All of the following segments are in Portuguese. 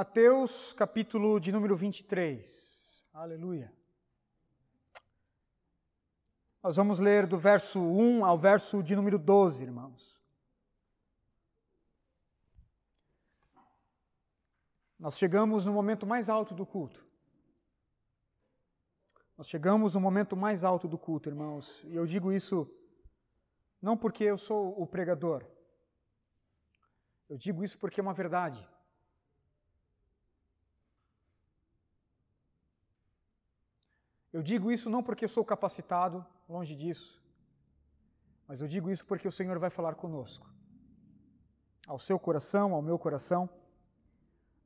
Mateus, capítulo de número 23. Aleluia. Nós vamos ler do verso 1 ao verso de número 12, irmãos. Nós chegamos no momento mais alto do culto. Nós chegamos no momento mais alto do culto, irmãos. E eu digo isso não porque eu sou o pregador. Eu digo isso porque é uma verdade. Eu digo isso não porque sou capacitado, longe disso, mas eu digo isso porque o Senhor vai falar conosco. Ao seu coração, ao meu coração.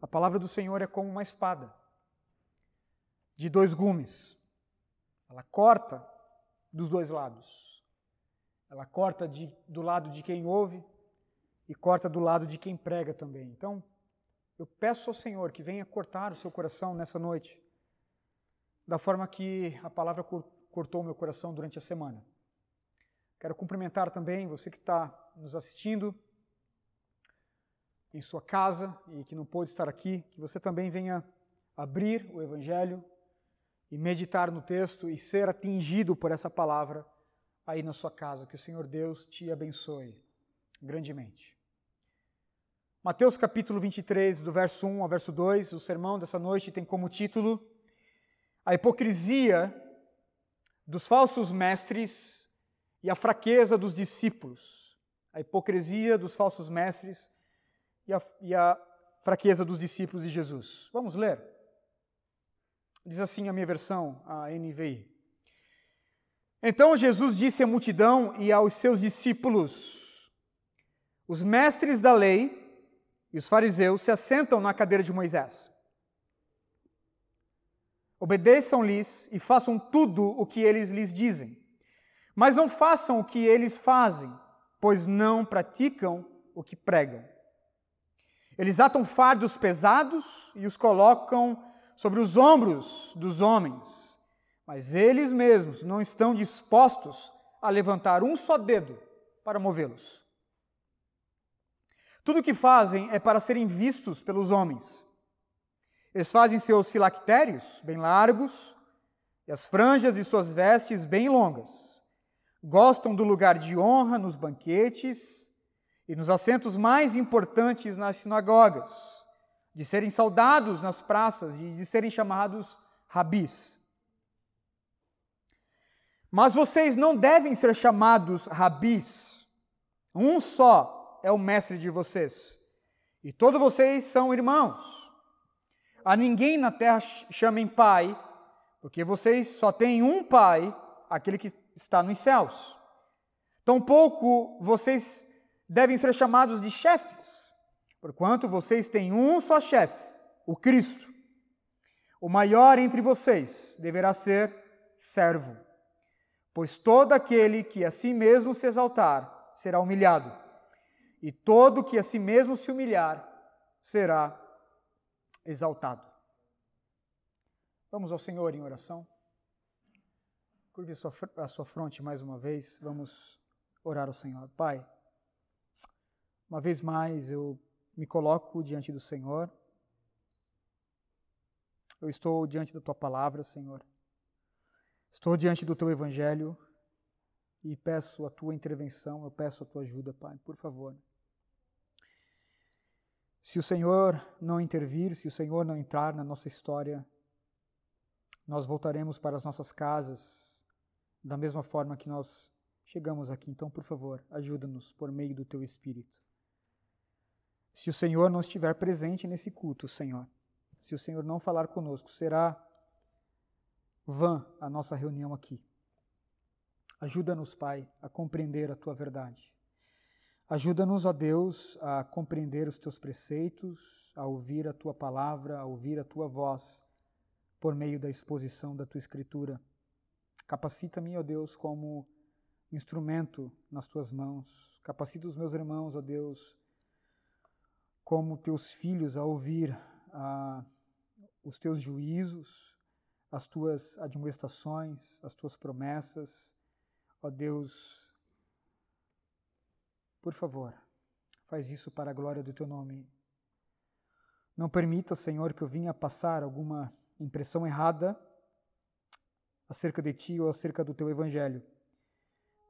A palavra do Senhor é como uma espada de dois gumes. Ela corta dos dois lados. Ela corta de, do lado de quem ouve e corta do lado de quem prega também. Então, eu peço ao Senhor que venha cortar o seu coração nessa noite da forma que a palavra cortou meu coração durante a semana. Quero cumprimentar também você que está nos assistindo em sua casa e que não pôde estar aqui, que você também venha abrir o Evangelho e meditar no texto e ser atingido por essa palavra aí na sua casa. Que o Senhor Deus te abençoe grandemente. Mateus capítulo 23, do verso 1 ao verso 2, o sermão dessa noite tem como título a hipocrisia dos falsos mestres e a fraqueza dos discípulos. A hipocrisia dos falsos mestres e a, e a fraqueza dos discípulos de Jesus. Vamos ler? Diz assim a minha versão, a NVI. Então Jesus disse à multidão e aos seus discípulos: Os mestres da lei e os fariseus se assentam na cadeira de Moisés. Obedeçam-lhes e façam tudo o que eles lhes dizem. Mas não façam o que eles fazem, pois não praticam o que pregam. Eles atam fardos pesados e os colocam sobre os ombros dos homens, mas eles mesmos não estão dispostos a levantar um só dedo para movê-los. Tudo o que fazem é para serem vistos pelos homens. Eles fazem seus filactérios bem largos e as franjas de suas vestes bem longas. Gostam do lugar de honra nos banquetes e nos assentos mais importantes nas sinagogas, de serem saudados nas praças e de serem chamados rabis. Mas vocês não devem ser chamados rabis. Um só é o mestre de vocês, e todos vocês são irmãos. A ninguém na terra chamem pai, porque vocês só têm um pai, aquele que está nos céus. Tampouco vocês devem ser chamados de chefes, porquanto vocês têm um só chefe, o Cristo. O maior entre vocês deverá ser servo, pois todo aquele que a si mesmo se exaltar será humilhado, e todo que a si mesmo se humilhar será exaltado. Vamos ao Senhor em oração. Curve a sua, a sua fronte mais uma vez. Vamos orar ao Senhor. Pai, uma vez mais eu me coloco diante do Senhor. Eu estou diante da tua palavra, Senhor. Estou diante do teu evangelho e peço a tua intervenção, eu peço a tua ajuda, Pai, por favor. Se o Senhor não intervir, se o Senhor não entrar na nossa história, nós voltaremos para as nossas casas da mesma forma que nós chegamos aqui. Então, por favor, ajuda-nos por meio do teu Espírito. Se o Senhor não estiver presente nesse culto, Senhor, se o Senhor não falar conosco, será vã a nossa reunião aqui. Ajuda-nos, Pai, a compreender a tua verdade. Ajuda-nos, ó Deus, a compreender os teus preceitos, a ouvir a tua palavra, a ouvir a tua voz por meio da exposição da tua escritura. Capacita-me, ó Deus, como instrumento nas tuas mãos. Capacita os meus irmãos, ó Deus, como teus filhos a ouvir a, os teus juízos, as tuas admoestações, as tuas promessas. Ó Deus, por favor, faz isso para a glória do teu nome. Não permita, Senhor, que eu vinha passar alguma impressão errada acerca de ti ou acerca do teu evangelho,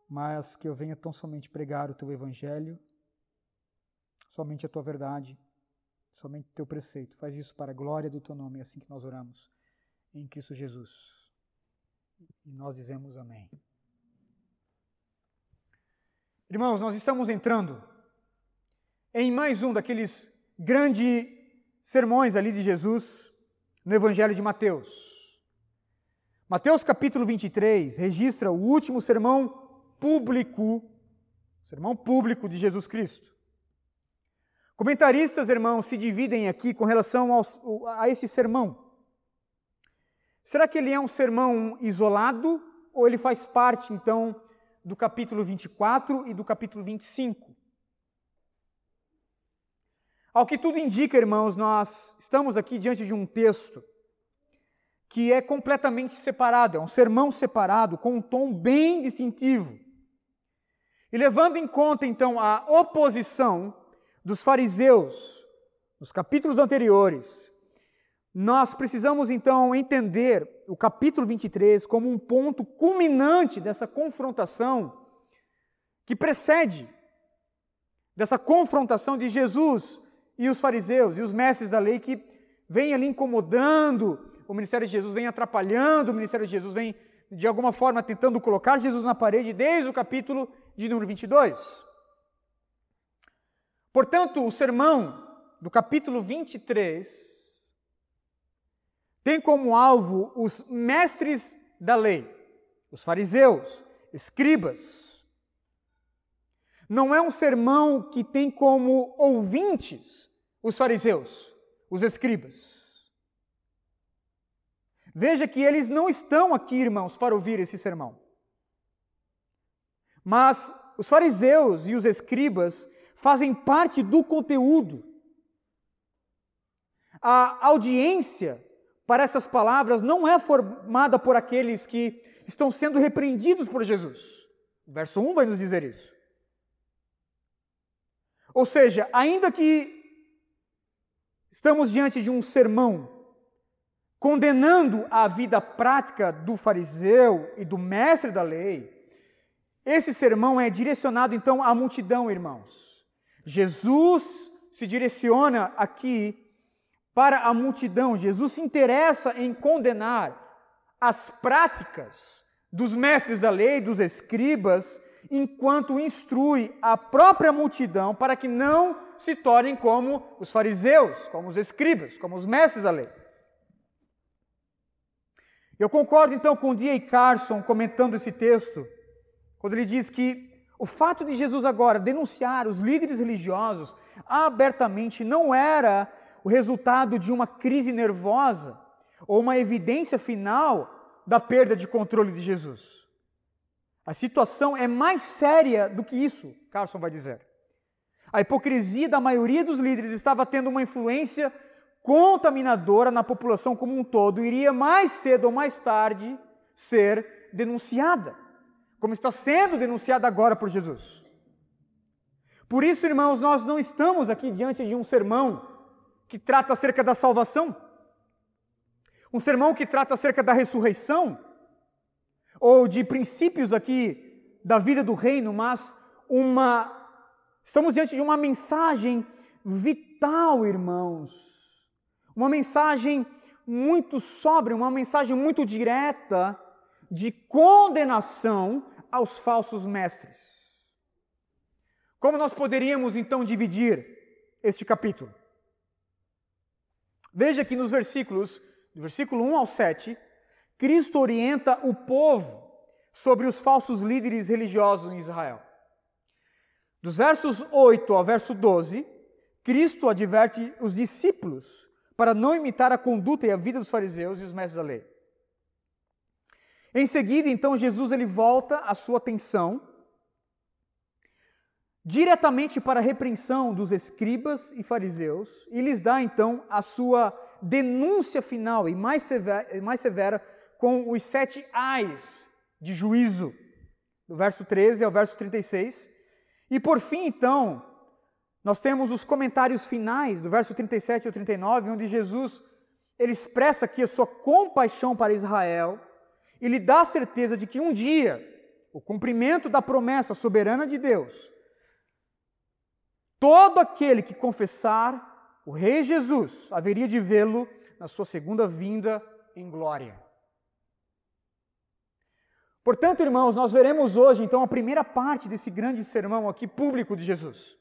mas que eu venha tão somente pregar o teu evangelho, somente a tua verdade, somente o teu preceito. Faz isso para a glória do teu nome, é assim que nós oramos, em Cristo Jesus. E nós dizemos amém. Irmãos, nós estamos entrando em mais um daqueles grandes sermões ali de Jesus no Evangelho de Mateus. Mateus capítulo 23 registra o último sermão público, sermão público de Jesus Cristo. Comentaristas, irmãos, se dividem aqui com relação a esse sermão. Será que ele é um sermão isolado ou ele faz parte, então, do capítulo 24 e do capítulo 25? Ao que tudo indica, irmãos, nós estamos aqui diante de um texto que é completamente separado, é um sermão separado, com um tom bem distintivo. E levando em conta, então, a oposição dos fariseus nos capítulos anteriores, nós precisamos então entender o capítulo 23 como um ponto culminante dessa confrontação que precede dessa confrontação de Jesus e os fariseus e os mestres da lei que vem ali incomodando o ministério de Jesus, vem atrapalhando o ministério de Jesus, vem de alguma forma tentando colocar Jesus na parede desde o capítulo de número 22. Portanto, o sermão do capítulo 23 tem como alvo os mestres da lei, os fariseus, escribas. Não é um sermão que tem como ouvintes os fariseus, os escribas. Veja que eles não estão aqui, irmãos, para ouvir esse sermão. Mas os fariseus e os escribas fazem parte do conteúdo. A audiência para essas palavras não é formada por aqueles que estão sendo repreendidos por Jesus. O verso 1 vai nos dizer isso. Ou seja, ainda que estamos diante de um sermão condenando a vida prática do fariseu e do mestre da lei, esse sermão é direcionado então à multidão, irmãos. Jesus se direciona aqui para a multidão. Jesus se interessa em condenar as práticas dos mestres da lei, dos escribas, enquanto instrui a própria multidão para que não se tornem como os fariseus, como os escribas, como os mestres da lei. Eu concordo então com D.A. Carson comentando esse texto, quando ele diz que o fato de Jesus agora denunciar os líderes religiosos abertamente não era o resultado de uma crise nervosa ou uma evidência final da perda de controle de Jesus. A situação é mais séria do que isso, Carson vai dizer. A hipocrisia da maioria dos líderes estava tendo uma influência contaminadora na população como um todo, iria mais cedo ou mais tarde ser denunciada, como está sendo denunciada agora por Jesus. Por isso, irmãos, nós não estamos aqui diante de um sermão que trata acerca da salvação, um sermão que trata acerca da ressurreição, ou de princípios aqui da vida do reino, mas uma. Estamos diante de uma mensagem vital, irmãos. Uma mensagem muito sóbria, uma mensagem muito direta de condenação aos falsos mestres. Como nós poderíamos então dividir este capítulo? Veja que nos versículos, do versículo 1 ao 7, Cristo orienta o povo sobre os falsos líderes religiosos em Israel. Dos versos 8 ao verso 12, Cristo adverte os discípulos para não imitar a conduta e a vida dos fariseus e os mestres da lei. Em seguida, então, Jesus ele volta a sua atenção diretamente para a repreensão dos escribas e fariseus e lhes dá então a sua denúncia final e mais severa, mais severa com os sete ais de juízo, do verso 13 ao verso 36. E por fim, então, nós temos os comentários finais do verso 37 ao 39, onde Jesus ele expressa aqui a sua compaixão para Israel e lhe dá a certeza de que um dia o cumprimento da promessa soberana de Deus, todo aquele que confessar o Rei Jesus haveria de vê-lo na sua segunda vinda em glória. Portanto, irmãos, nós veremos hoje então a primeira parte desse grande sermão aqui público de Jesus.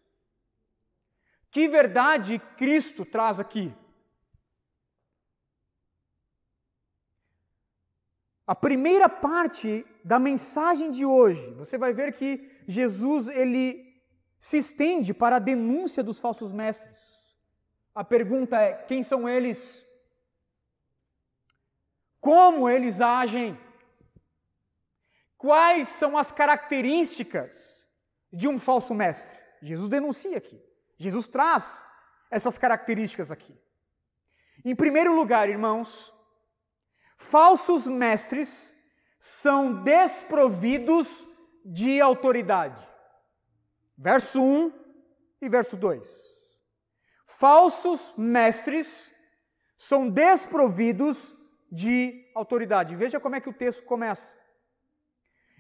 Que verdade Cristo traz aqui? A primeira parte da mensagem de hoje, você vai ver que Jesus ele se estende para a denúncia dos falsos mestres. A pergunta é: quem são eles? Como eles agem? Quais são as características de um falso mestre? Jesus denuncia aqui. Jesus traz essas características aqui. Em primeiro lugar, irmãos, falsos mestres são desprovidos de autoridade. Verso 1 e verso 2. Falsos mestres são desprovidos de autoridade. Veja como é que o texto começa.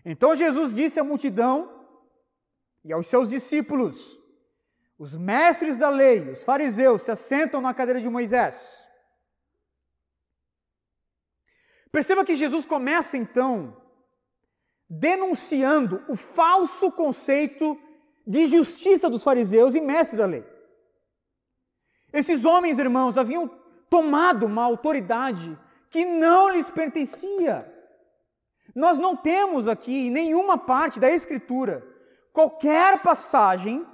Então Jesus disse à multidão e aos seus discípulos: Os mestres da lei, os fariseus, se assentam na cadeira de Moisés. Perceba que Jesus começa então denunciando o falso conceito de justiça dos fariseus e mestres da lei. Esses homens, irmãos, haviam tomado uma autoridade que não lhes pertencia. Nós não temos aqui em nenhuma parte da Escritura qualquer passagem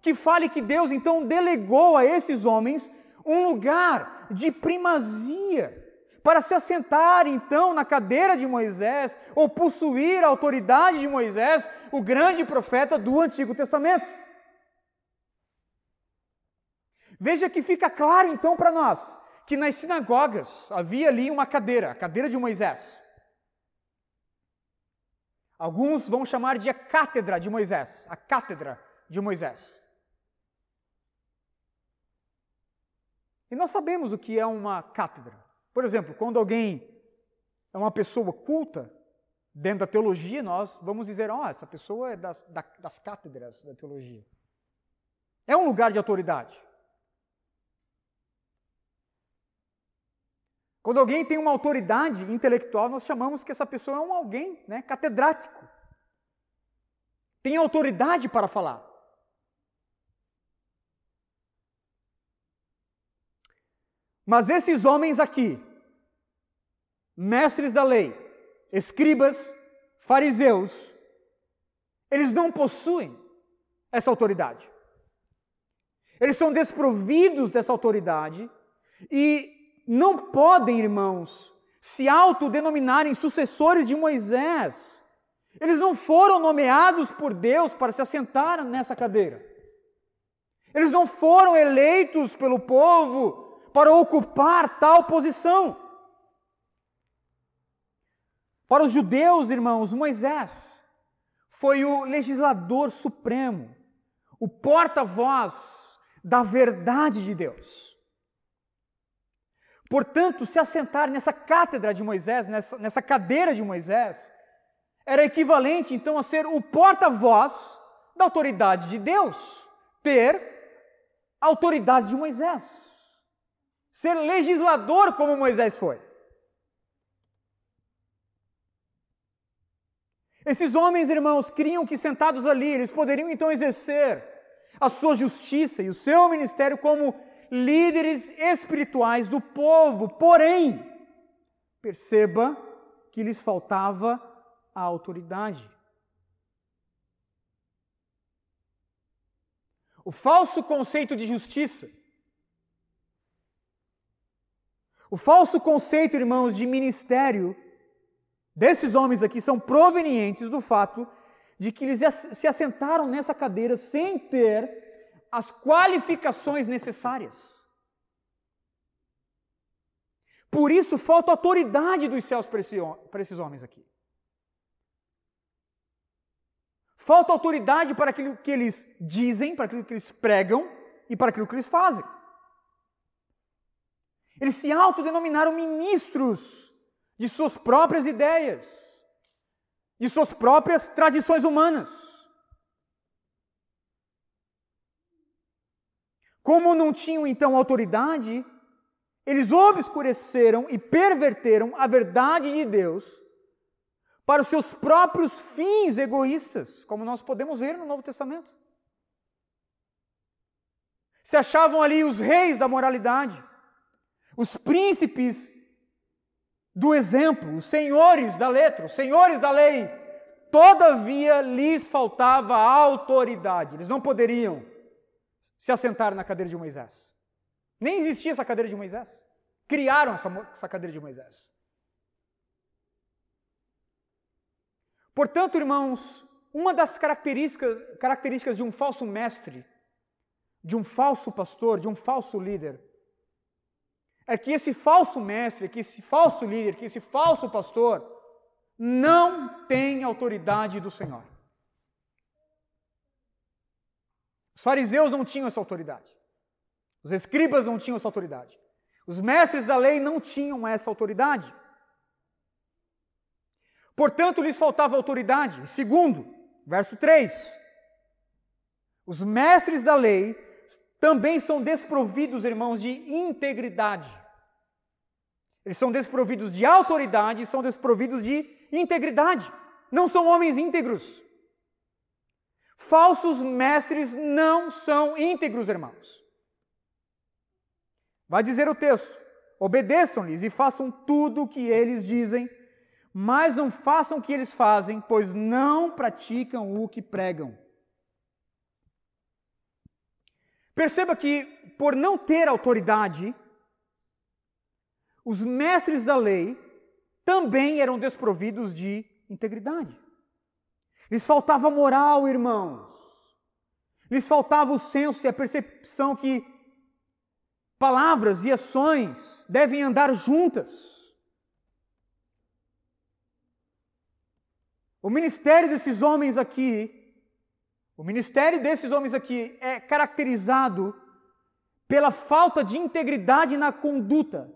que fale que Deus então delegou a esses homens um lugar de primazia para se assentar então na cadeira de Moisés ou possuir a autoridade de Moisés, o grande profeta do Antigo Testamento. Veja que fica claro então para nós que nas sinagogas havia ali uma cadeira, a cadeira de Moisés. Alguns vão chamar de a cátedra de Moisés, a cátedra de Moisés. E nós sabemos o que é uma cátedra. Por exemplo, quando alguém é uma pessoa culta, dentro da teologia, nós vamos dizer: ó, oh, essa pessoa é das, das cátedras da teologia. É um lugar de autoridade. Quando alguém tem uma autoridade intelectual, nós chamamos que essa pessoa é um alguém né, catedrático. Tem autoridade para falar. Mas esses homens aqui, mestres da lei, escribas, fariseus, eles não possuem essa autoridade. Eles são desprovidos dessa autoridade e não podem, irmãos, se autodenominarem sucessores de Moisés. Eles não foram nomeados por Deus para se assentar nessa cadeira. Eles não foram eleitos pelo povo para ocupar tal posição. Para os judeus, irmãos, Moisés foi o legislador supremo, o porta-voz da verdade de Deus. Portanto, se assentar nessa cátedra de Moisés, nessa, nessa cadeira de Moisés, era equivalente então a ser o porta-voz da autoridade de Deus, ter a autoridade de Moisés, ser legislador como Moisés foi. Esses homens, irmãos, criam que sentados ali, eles poderiam então exercer a sua justiça e o seu ministério como líderes espirituais do povo, porém, perceba que lhes faltava a autoridade. O falso conceito de justiça, o falso conceito, irmãos, de ministério desses homens aqui são provenientes do fato de que eles se assentaram nessa cadeira sem ter as qualificações necessárias. Por isso falta autoridade dos céus para, esse, para esses homens aqui. Falta autoridade para aquilo que eles dizem, para aquilo que eles pregam e para aquilo que eles fazem. Eles se autodenominaram ministros de suas próprias ideias, de suas próprias tradições humanas. Como não tinham então autoridade, eles obscureceram e perverteram a verdade de Deus para os seus próprios fins egoístas, como nós podemos ver no Novo Testamento. Se achavam ali os reis da moralidade, os príncipes do exemplo, os senhores da letra, os senhores da lei. Todavia lhes faltava autoridade, eles não poderiam se assentar na cadeira de Moisés. Nem existia essa cadeira de Moisés. Criaram essa, cadeira de Moisés. Portanto, irmãos, uma das características, características de um falso mestre, de um falso pastor, de um falso líder, é que esse falso mestre, que esse falso líder, que esse falso pastor não tem autoridade do Senhor. Os fariseus não tinham essa autoridade. Os escribas não tinham essa autoridade. Os mestres da lei não tinham essa autoridade. Portanto, lhes faltava autoridade. Segundo, verso 3. Os mestres da lei também são desprovidos, irmãos, de integridade. Eles são desprovidos de autoridade, são desprovidos de integridade. Não são homens íntegros. Falsos mestres não são íntegros, irmãos. Vai dizer o texto: obedeçam-lhes e façam tudo o que eles dizem, mas não façam o que eles fazem, pois não praticam o que pregam. Perceba que, por não ter autoridade, os mestres da lei também eram desprovidos de integridade. Lhes faltava moral, irmãos. Lhes faltava o senso e a percepção que palavras e ações devem andar juntas. O ministério desses homens aqui o ministério desses homens aqui é caracterizado pela falta de integridade na conduta.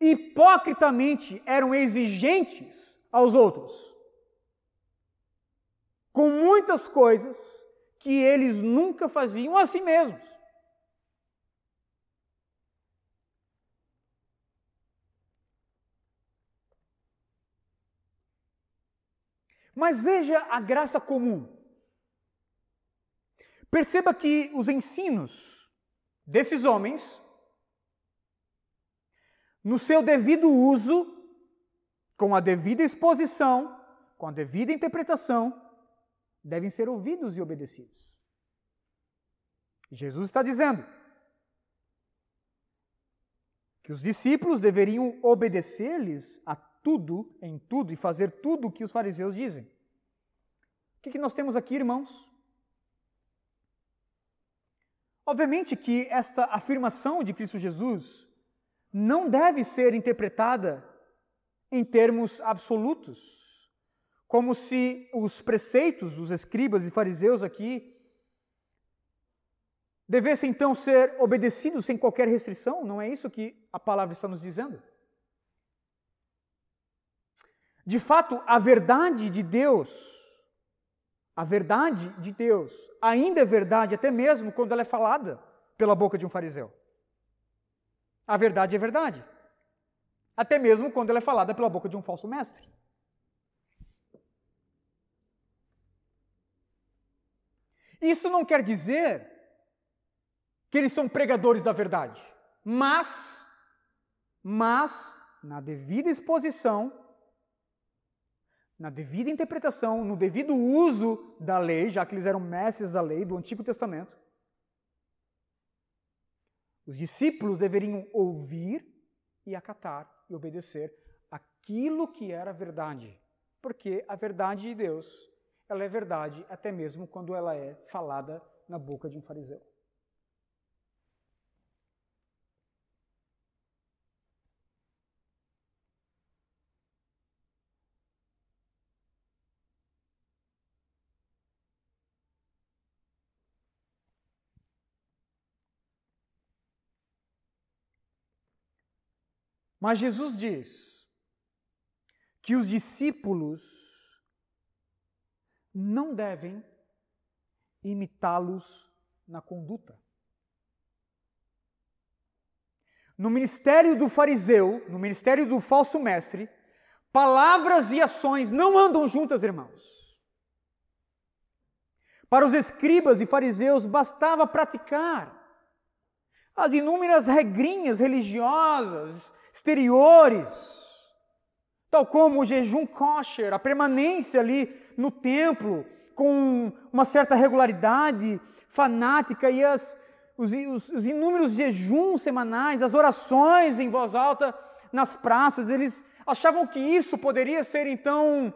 Hipocritamente eram exigentes aos outros, com muitas coisas que eles nunca faziam a si mesmos. Mas veja a graça comum. Perceba que os ensinos desses homens, no seu devido uso, com a devida exposição, com a devida interpretação, devem ser ouvidos e obedecidos. Jesus está dizendo que os discípulos deveriam obedecer-lhes a tudo, em tudo, e fazer tudo o que os fariseus dizem. O que, nós temos aqui, irmãos? Obviamente que esta afirmação de Cristo Jesus não deve ser interpretada em termos absolutos, como se os preceitos dos escribas e fariseus aqui devessem então ser obedecidos sem qualquer restrição, não é isso que a palavra está nos dizendo. De fato, a verdade de Deus a verdade de Deus ainda é verdade, até mesmo quando ela é falada pela boca de um fariseu. A verdade é verdade. Até mesmo quando ela é falada pela boca de um falso mestre. Isso não quer dizer que eles são pregadores da verdade, mas, mas, na devida exposição, na devida interpretação, no devido uso da lei, já que eles eram mestres da lei do Antigo Testamento, os discípulos deveriam ouvir e acatar e obedecer aquilo que era verdade, porque a verdade de Deus, ela é verdade até mesmo quando ela é falada na boca de um fariseu. Mas Jesus diz que os discípulos não devem imitá-los na conduta. No ministério do fariseu, no ministério do falso mestre, palavras e ações não andam juntas, irmãos. Para os escribas e fariseus bastava praticar as inúmeras regrinhas religiosas exteriores, tal como o jejum kosher, a permanência ali no templo com uma certa regularidade fanática e as, os, os, os inúmeros jejuns semanais, as orações em voz alta nas praças, eles achavam que isso poderia ser então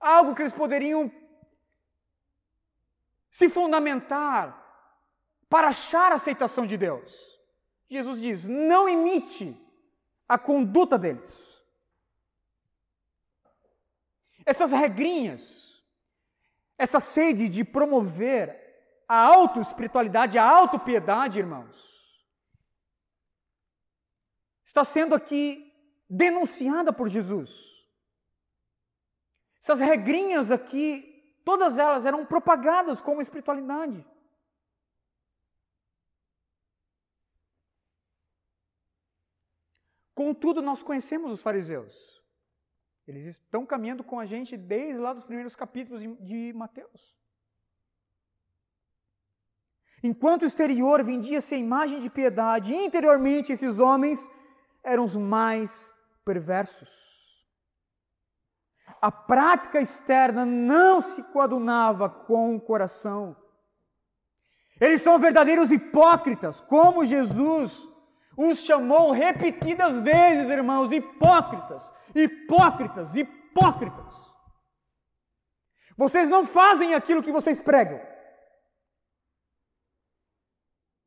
algo que eles poderiam se fundamentar para achar a aceitação de Deus. Jesus diz: não imite a conduta deles. Essas regrinhas, essa sede de promover a auto-espiritualidade, a auto-piedade, irmãos, está sendo aqui denunciada por Jesus. Essas regrinhas aqui Todas elas eram propagadas como espiritualidade. Contudo, nós conhecemos os fariseus. Eles estão caminhando com a gente desde lá dos primeiros capítulos de Mateus. Enquanto o exterior vendia-se a imagem de piedade, interiormente esses homens eram os mais perversos a prática externa não se coadunava com o coração. Eles são verdadeiros hipócritas, como Jesus os chamou repetidas vezes, irmãos, hipócritas, hipócritas, hipócritas. Vocês não fazem aquilo que vocês pregam.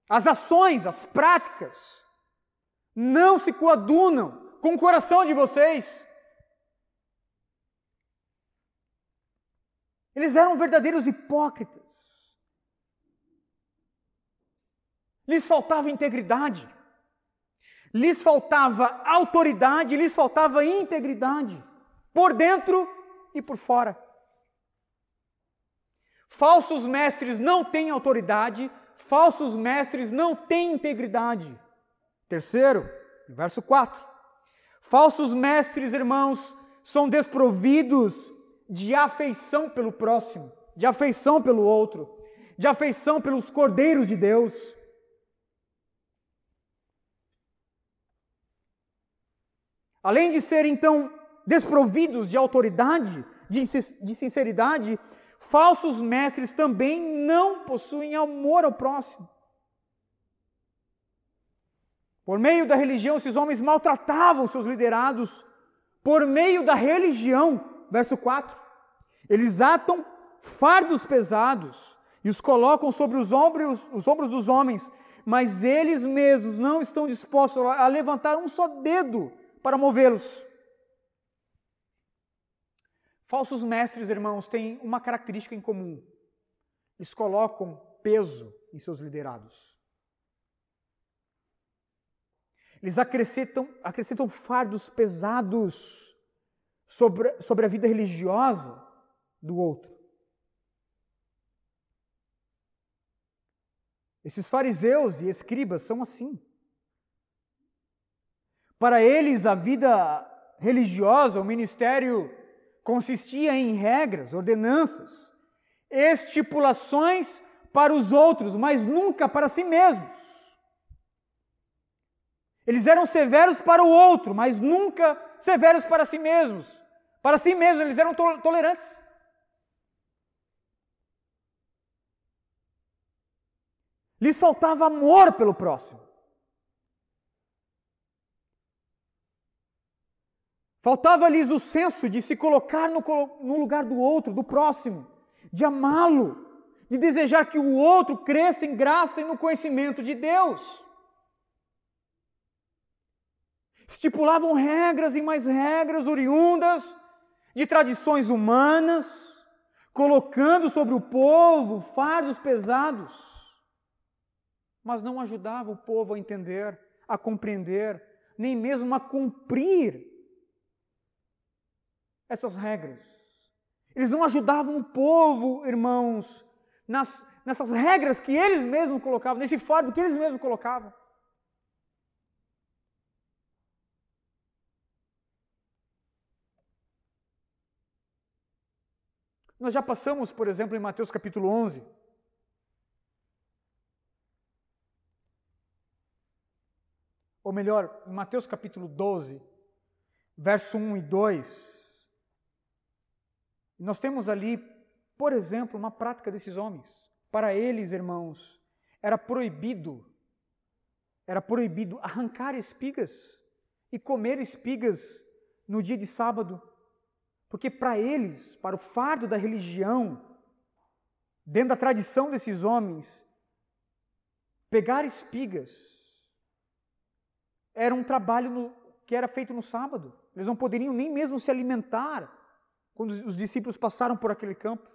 As ações, as práticas, não se coadunam com o coração de vocês. Eles eram verdadeiros hipócritas. Lhes faltava integridade, lhes faltava autoridade, lhes faltava integridade, por dentro e por fora. Falsos mestres não têm autoridade, falsos mestres não têm integridade. Terceiro, verso 4. Falsos mestres, irmãos, são desprovidos de afeição pelo próximo, de afeição pelo outro, de afeição pelos cordeiros de Deus. Além de serem então desprovidos de autoridade, de sinceridade, falsos mestres também não possuem amor ao próximo. Por meio da religião, esses homens maltratavam seus liderados. Por meio da religião, verso 4. Eles atam fardos pesados e os colocam sobre os ombros, os ombros dos homens, mas eles mesmos não estão dispostos a levantar um só dedo para movê-los. Falsos mestres, irmãos, têm uma característica em comum: eles colocam peso em seus liderados. Eles acrescentam, acrescentam fardos pesados sobre, sobre a vida religiosa do outro. Esses fariseus e escribas são assim. Para eles, a vida religiosa, o ministério, consistia em regras, ordenanças, estipulações para os outros, mas nunca para si mesmos. Eles eram severos para o outro, mas nunca severos para si mesmos. Para si mesmos, eles eram tolerantes. Lhes faltava amor pelo próximo. Faltava-lhes o senso de se colocar no, no, lugar do outro, do próximo, de amá-lo, de desejar que o outro cresça em graça e no conhecimento de Deus. Estipulavam regras e mais regras oriundas de tradições humanas, colocando sobre o povo fardos pesados, mas não ajudava o povo a entender, a compreender, nem mesmo a cumprir essas regras. Eles não ajudavam o povo, irmãos, nas, nessas regras que eles mesmos colocavam, nesse fardo que eles mesmos colocavam. Nós já passamos, por exemplo, em Mateus capítulo 11. Ou melhor, em Mateus capítulo 12, verso 1 e 2. Nós temos ali, por exemplo, uma prática desses homens. Para eles, irmãos, era proibido, era proibido arrancar espigas e comer espigas no dia de sábado. Porque para eles, para o fardo da religião, dentro da tradição desses homens, pegar espigas era um trabalho no, que era feito no sábado. Eles não poderiam nem mesmo se alimentar quando os discípulos passaram por aquele campo.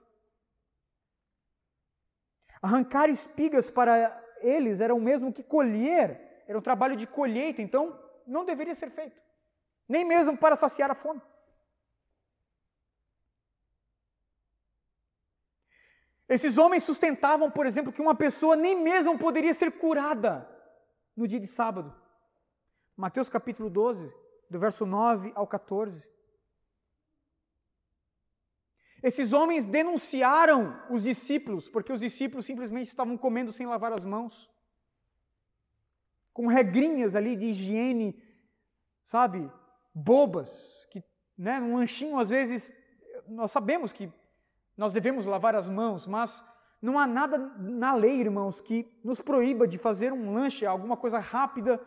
Arrancar espigas para eles era o mesmo que colher, era um trabalho de colheita, então não deveria ser feito, nem mesmo para saciar a fome. Esses homens sustentavam, por exemplo, que uma pessoa nem mesmo poderia ser curada no dia de sábado. Mateus capítulo 12, do verso 9 ao 14. Esses homens denunciaram os discípulos, porque os discípulos simplesmente estavam comendo sem lavar as mãos, com regrinhas ali de higiene, sabe, bobas, que, né, um lanchinho às vezes, nós sabemos que nós devemos lavar as mãos, mas não há nada na lei, irmãos, que nos proíba de fazer um lanche, alguma coisa rápida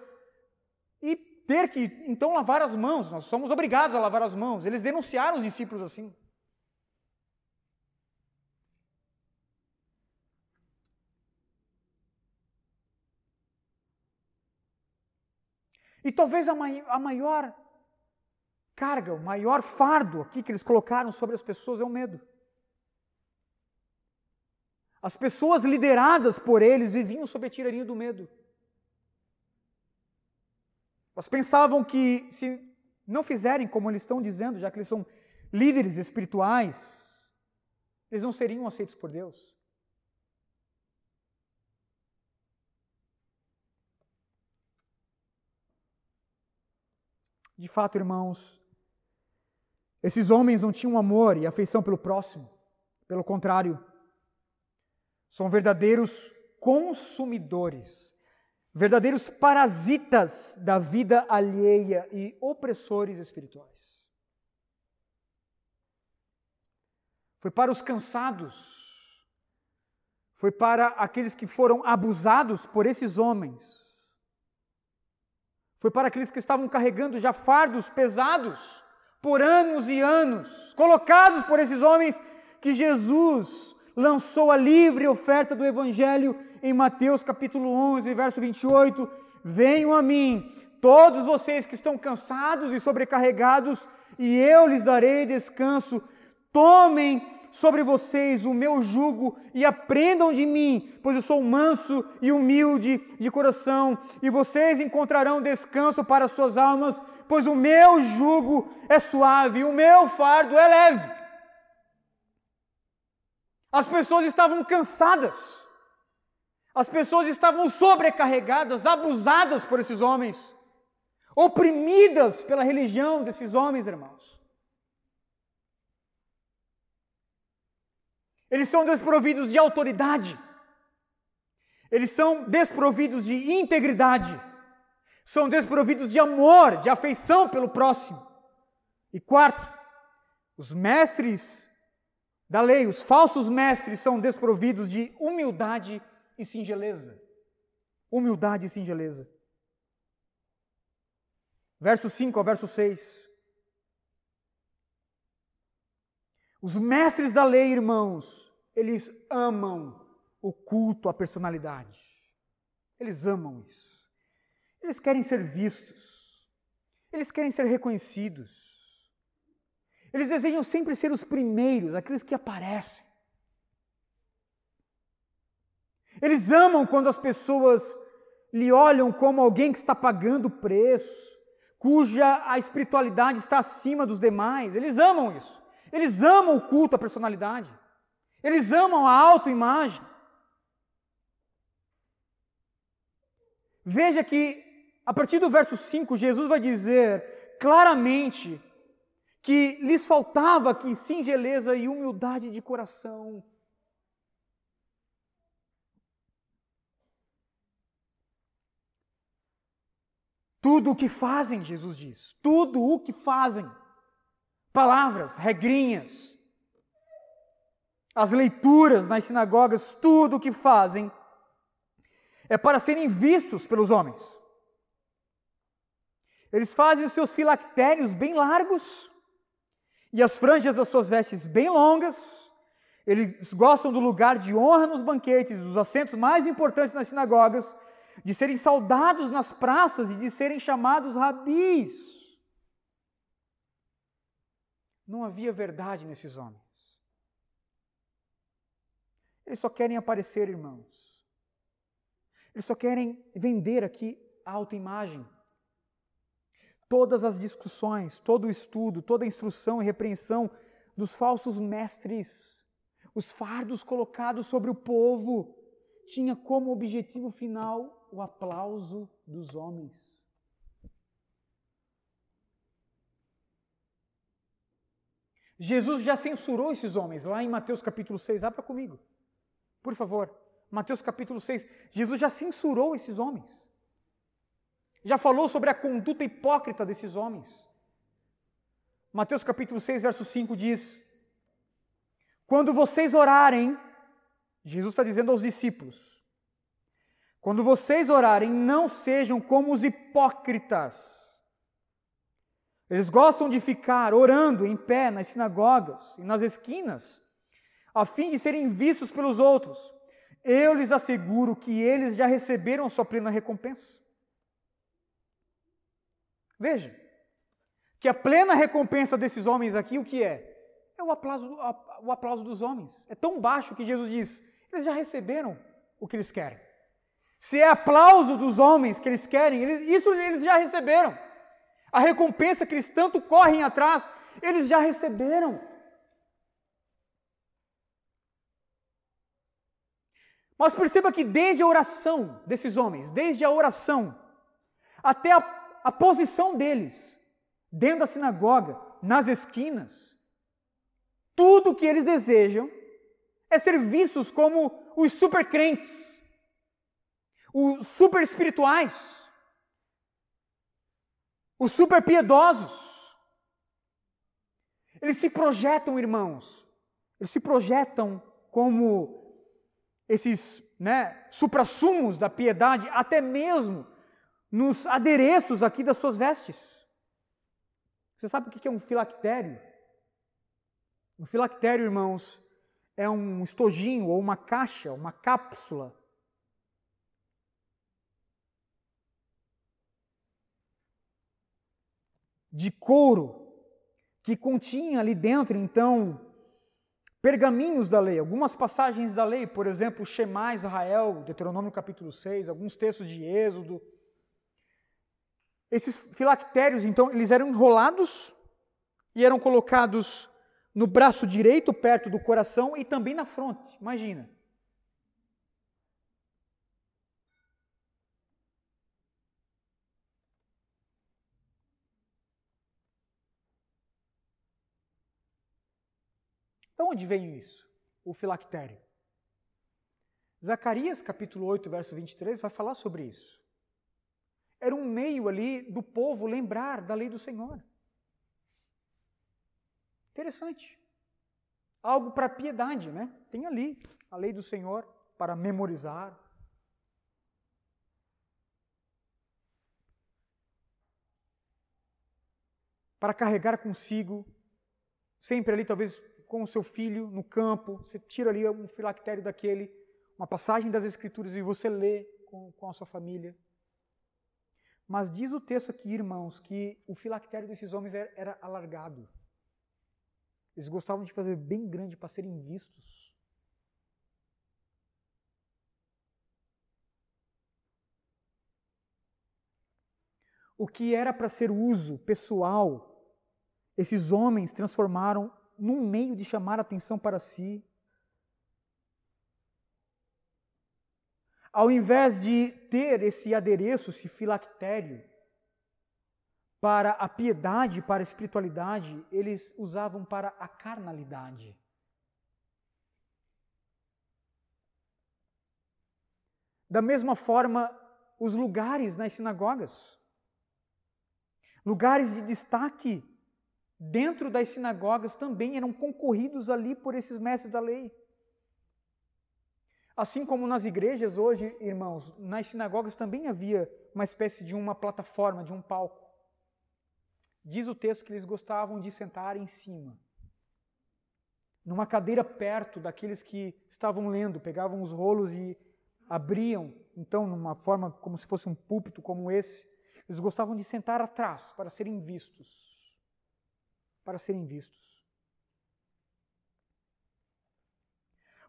e ter que então lavar as mãos. Nós somos obrigados a lavar as mãos. Eles denunciaram os discípulos assim. E talvez a, maior carga, o maior fardo aqui que eles colocaram sobre as pessoas é o medo. As pessoas lideradas por eles viviam sob a tirania do medo. Elas pensavam que se não fizerem como eles estão dizendo, já que eles são líderes espirituais, eles não seriam aceitos por Deus. De fato, irmãos, esses homens não tinham amor e afeição pelo próximo. Pelo contrário, são verdadeiros consumidores, verdadeiros parasitas da vida alheia e opressores espirituais. Foi para os cansados, foi para aqueles que foram abusados por esses homens, foi para aqueles que estavam carregando já fardos pesados por anos e anos, colocados por esses homens, que Jesus lançou a livre oferta do Evangelho em Mateus capítulo 11, verso 28. Venham a mim, todos vocês que estão cansados e sobrecarregados, e eu lhes darei descanso. Tomem sobre vocês o meu jugo e aprendam de mim, pois eu sou manso e humilde de coração, e vocês encontrarão descanso para suas almas, pois o meu jugo é suave o meu fardo é leve. As pessoas estavam cansadas. As pessoas estavam sobrecarregadas, abusadas por esses homens, oprimidas pela religião desses homens, irmãos. Eles são desprovidos de autoridade. Eles são desprovidos de integridade. São desprovidos de amor, de afeição pelo próximo. E quarto, os mestres da lei, os falsos mestres são desprovidos de humildade e singeleza. Humildade e singeleza. Verso 5 ao verso 6. Os mestres da lei, irmãos, eles amam o culto à personalidade. Eles amam isso. Eles querem ser vistos. Eles querem ser reconhecidos. Eles desejam sempre ser os primeiros, aqueles que aparecem. Eles amam quando as pessoas lhe olham como alguém que está pagando preço, cuja a espiritualidade está acima dos demais. Eles amam isso. Eles amam o culto à personalidade. Eles amam a autoimagem. Veja que, a partir do verso 5, Jesus vai dizer claramente que lhes faltava aqui singeleza e humildade de coração. Tudo o que fazem, Jesus diz, tudo o que fazem, palavras, regrinhas, as leituras nas sinagogas, tudo o que fazem, é para serem vistos pelos homens. Eles fazem os seus filactérios bem largos e as franjas das suas vestes bem longas. Eles gostam do lugar de honra nos banquetes, dos assentos mais importantes nas sinagogas de serem saudados nas praças e de serem chamados rabis. Não havia verdade nesses homens. Eles só querem aparecer, irmãos. Eles só querem vender aqui a autoimagem. Todas as discussões, todo o estudo, toda a instrução e repreensão dos falsos mestres, os fardos colocados sobre o povo, tinha como objetivo final o aplauso dos homens. Jesus já censurou esses homens lá em Mateus capítulo 6. Abra comigo, por favor. Mateus capítulo 6. Jesus já censurou esses homens. Já falou sobre a conduta hipócrita desses homens. Mateus capítulo 6, verso 5 diz: Quando vocês orarem, Jesus está dizendo aos discípulos, quando vocês orarem, não sejam como os hipócritas. Eles gostam de ficar orando em pé nas sinagogas e nas esquinas, a fim de serem vistos pelos outros. Eu lhes asseguro que eles já receberam a sua plena recompensa. Veja, que a plena recompensa desses homens aqui, o que é? É o aplauso, o aplauso dos homens. É tão baixo que Jesus diz: eles já receberam o que eles querem. Se é aplauso dos homens que eles querem, eles, isso eles já receberam. A recompensa que eles tanto correm atrás, eles já receberam. Mas perceba que desde a oração desses homens, desde a oração, até a, a posição deles, dentro da sinagoga, nas esquinas, tudo o que eles desejam é ser vistos como os supercrentes os super espirituais, os super piedosos. Eles se projetam, irmãos, eles se projetam como esses né, suprassumos da piedade, até mesmo nos adereços aqui das suas vestes. Você sabe o que é um filactério? Um filactério, irmãos, é um estojinho ou uma caixa, uma cápsula de couro que continha ali dentro, então, pergaminhos da lei, algumas passagens da lei, por exemplo, Shema Israel, Deuteronômio capítulo 6, alguns textos de Êxodo. Esses filactérios, então, eles eram enrolados e eram colocados no braço direito, perto do coração, e também na fronte. Imagina. De onde veio isso? O filactério. Zacarias capítulo 8, verso 23 vai falar sobre isso. Era um meio ali do povo lembrar da lei do Senhor. Interessante. Algo para piedade, né? Tem ali a lei do Senhor para memorizar. Para carregar consigo, sempre ali, talvez com o seu filho no campo, você tira ali um filactério daquele, uma passagem das Escrituras e você lê com, com a sua família. Mas diz o texto aqui, irmãos, que o filactério desses homens era, era alargado. Eles gostavam de fazer bem grande para serem vistos. o que era para ser uso pessoal, esses homens transformaram num meio de chamar atenção para si. Ao invés de ter esse adereço, esse filactério, para a piedade, para a espiritualidade, eles usavam para a carnalidade. Da mesma forma, os lugares nas sinagogas. Lugares de destaque dentro das sinagogas também eram concorridos ali por esses mestres da lei. Assim como nas igrejas hoje, irmãos, nas sinagogas também havia uma espécie de uma plataforma, de um palco. Diz o texto que eles gostavam de sentar em cima, numa cadeira perto daqueles que estavam lendo, pegavam os rolos e abriam, então, numa forma como se fosse um púlpito como esse, eles gostavam de sentar atrás para serem vistos. Para serem vistos.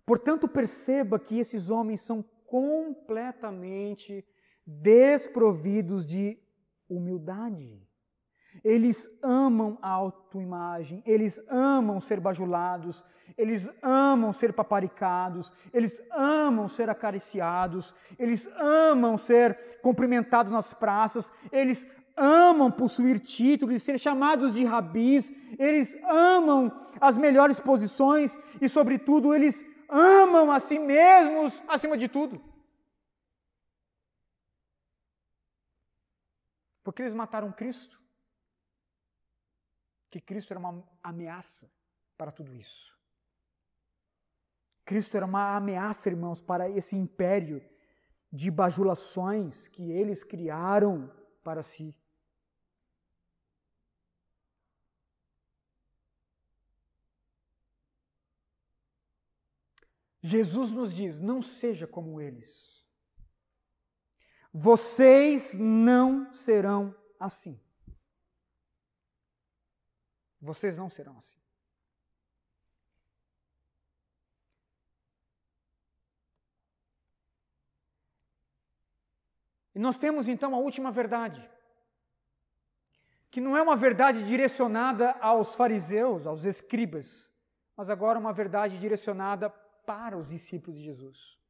Portanto, perceba que esses homens são completamente desprovidos de humildade. Eles amam a autoimagem, eles amam ser bajulados, eles amam ser paparicados, eles amam ser acariciados, eles amam ser cumprimentados nas praças, eles amam possuir títulos e ser chamados de rabis, eles amam as melhores posições e, sobretudo, eles amam a si mesmos acima de tudo. Porque eles mataram Cristo. Que Cristo era uma ameaça para tudo isso. Cristo era uma ameaça, irmãos, para esse império de bajulações que eles criaram para si. Jesus nos diz: não seja como eles. Vocês não serão assim. Vocês não serão assim. E nós temos então a última verdade, que não é uma verdade direcionada aos fariseus, aos escribas, mas agora uma verdade direcionada para os discípulos de Jesus.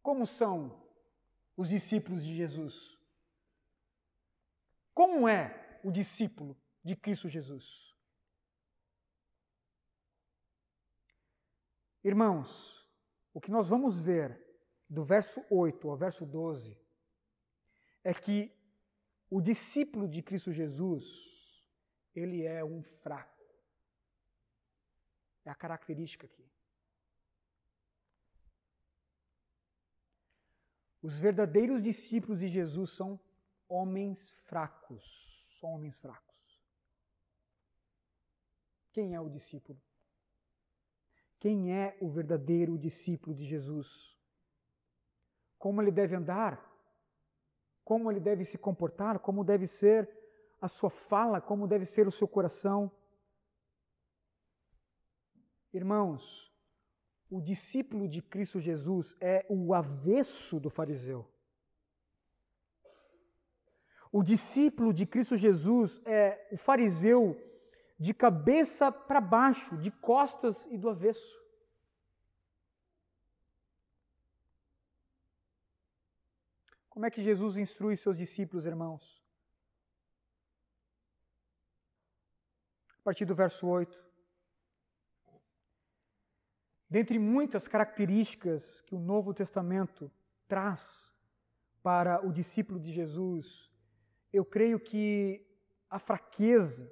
Como são os discípulos de Jesus? Como é o discípulo de Cristo Jesus? Irmãos, o que nós vamos ver do verso 8 ao verso 12 é que o discípulo de Cristo Jesus, ele é um fraco. É a característica aqui. Os verdadeiros discípulos de Jesus são homens fracos. São homens fracos. Quem é o discípulo? quem é o verdadeiro discípulo de Jesus. Como ele deve andar, como ele deve se comportar, como deve ser a sua fala, como deve ser o seu coração. Irmãos, o discípulo de Cristo Jesus é o avesso do fariseu. O discípulo de Cristo Jesus é o fariseu de cabeça para baixo, de costas e do avesso. Como é que Jesus instrui seus discípulos, irmãos? Partir do verso 8. Dentre muitas características que o Novo Testamento traz para o discípulo de Jesus, eu creio que a fraqueza,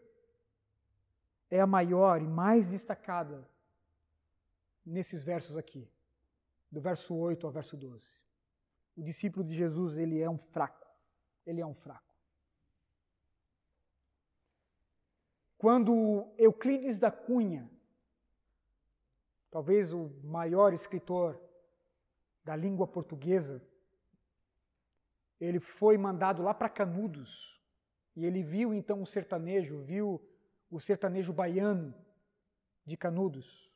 é a maior e mais destacada nesses versos aqui, do verso 8 ao verso 12. O discípulo de Jesus, ele é um fraco. Ele é um fraco. Quando Euclides da Cunha, talvez o maior escritor da língua portuguesa, ele foi mandado lá para Canudos e ele viu então um sertanejo, viu o sertanejo baiano de Canudos.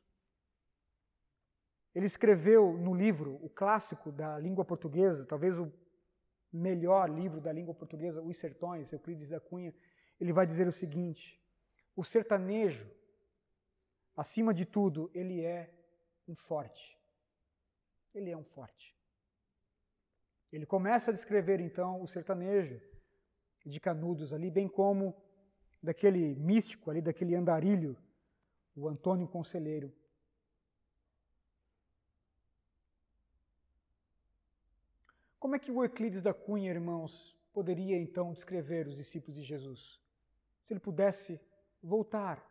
Ele escreveu no livro, o clássico da língua portuguesa, talvez o melhor livro da língua portuguesa, Os Sertões, Euclides da Cunha, ele vai dizer o seguinte: o sertanejo, acima de tudo, ele é um forte. Ele é um forte. Ele começa a descrever então o sertanejo de Canudos ali, bem como daquele místico ali, daquele andarilho, o Antônio Conselheiro. Como é que o Euclides da Cunha, irmãos, poderia então descrever os discípulos de Jesus? Se ele pudesse voltar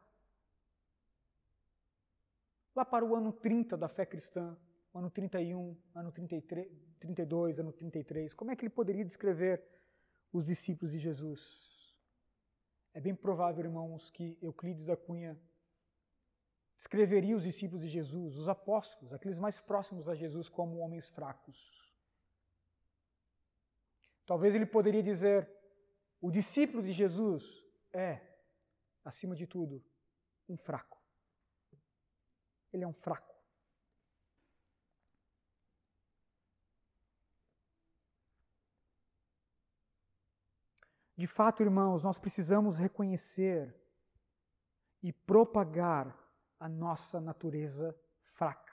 lá para o ano 30 da fé cristã, ano 31, ano 33, 32, ano 33, como é que ele poderia descrever os discípulos de Jesus? É bem provável, irmãos, que Euclides da Cunha descreveria os discípulos de Jesus, os apóstolos, aqueles mais próximos a Jesus, como homens fracos. Talvez ele poderia dizer: o discípulo de Jesus é, acima de tudo, um fraco. Ele é um fraco. De fato, irmãos, nós precisamos reconhecer e propagar a nossa natureza fraca.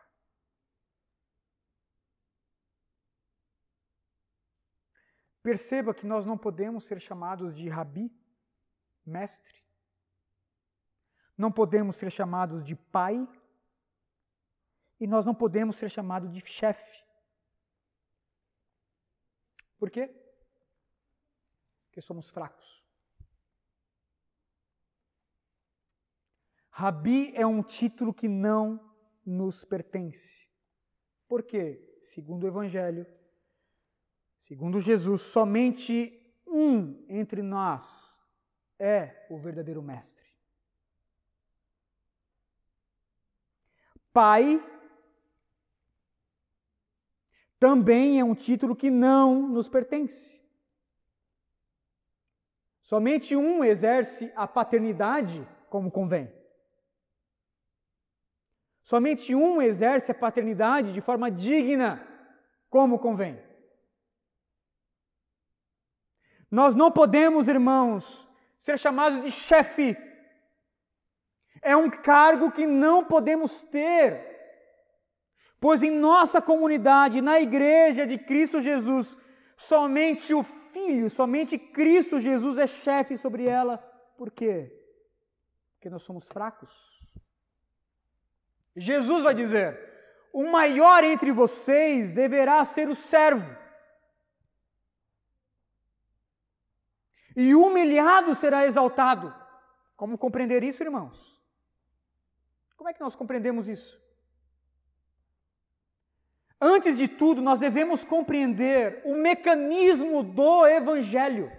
Perceba que nós não podemos ser chamados de rabi, mestre. Não podemos ser chamados de pai. E nós não podemos ser chamados de chefe. Por quê? Porque somos fracos. Rabi é um título que não nos pertence. Por quê? Segundo o Evangelho, segundo Jesus, somente um entre nós é o verdadeiro Mestre. Pai também é um título que não nos pertence. Somente um exerce a paternidade como convém. Somente um exerce a paternidade de forma digna, como convém. Nós não podemos, irmãos, ser chamados de chefe. É um cargo que não podemos ter. Pois em nossa comunidade, na igreja de Cristo Jesus, somente o Filho, somente Cristo Jesus é chefe sobre ela. Por quê? Porque nós somos fracos. Jesus vai dizer: o maior entre vocês deverá ser o servo. E humilhado será exaltado. Como compreender isso, irmãos? Como é que nós compreendemos isso? Antes de tudo, nós devemos compreender o mecanismo do Evangelho.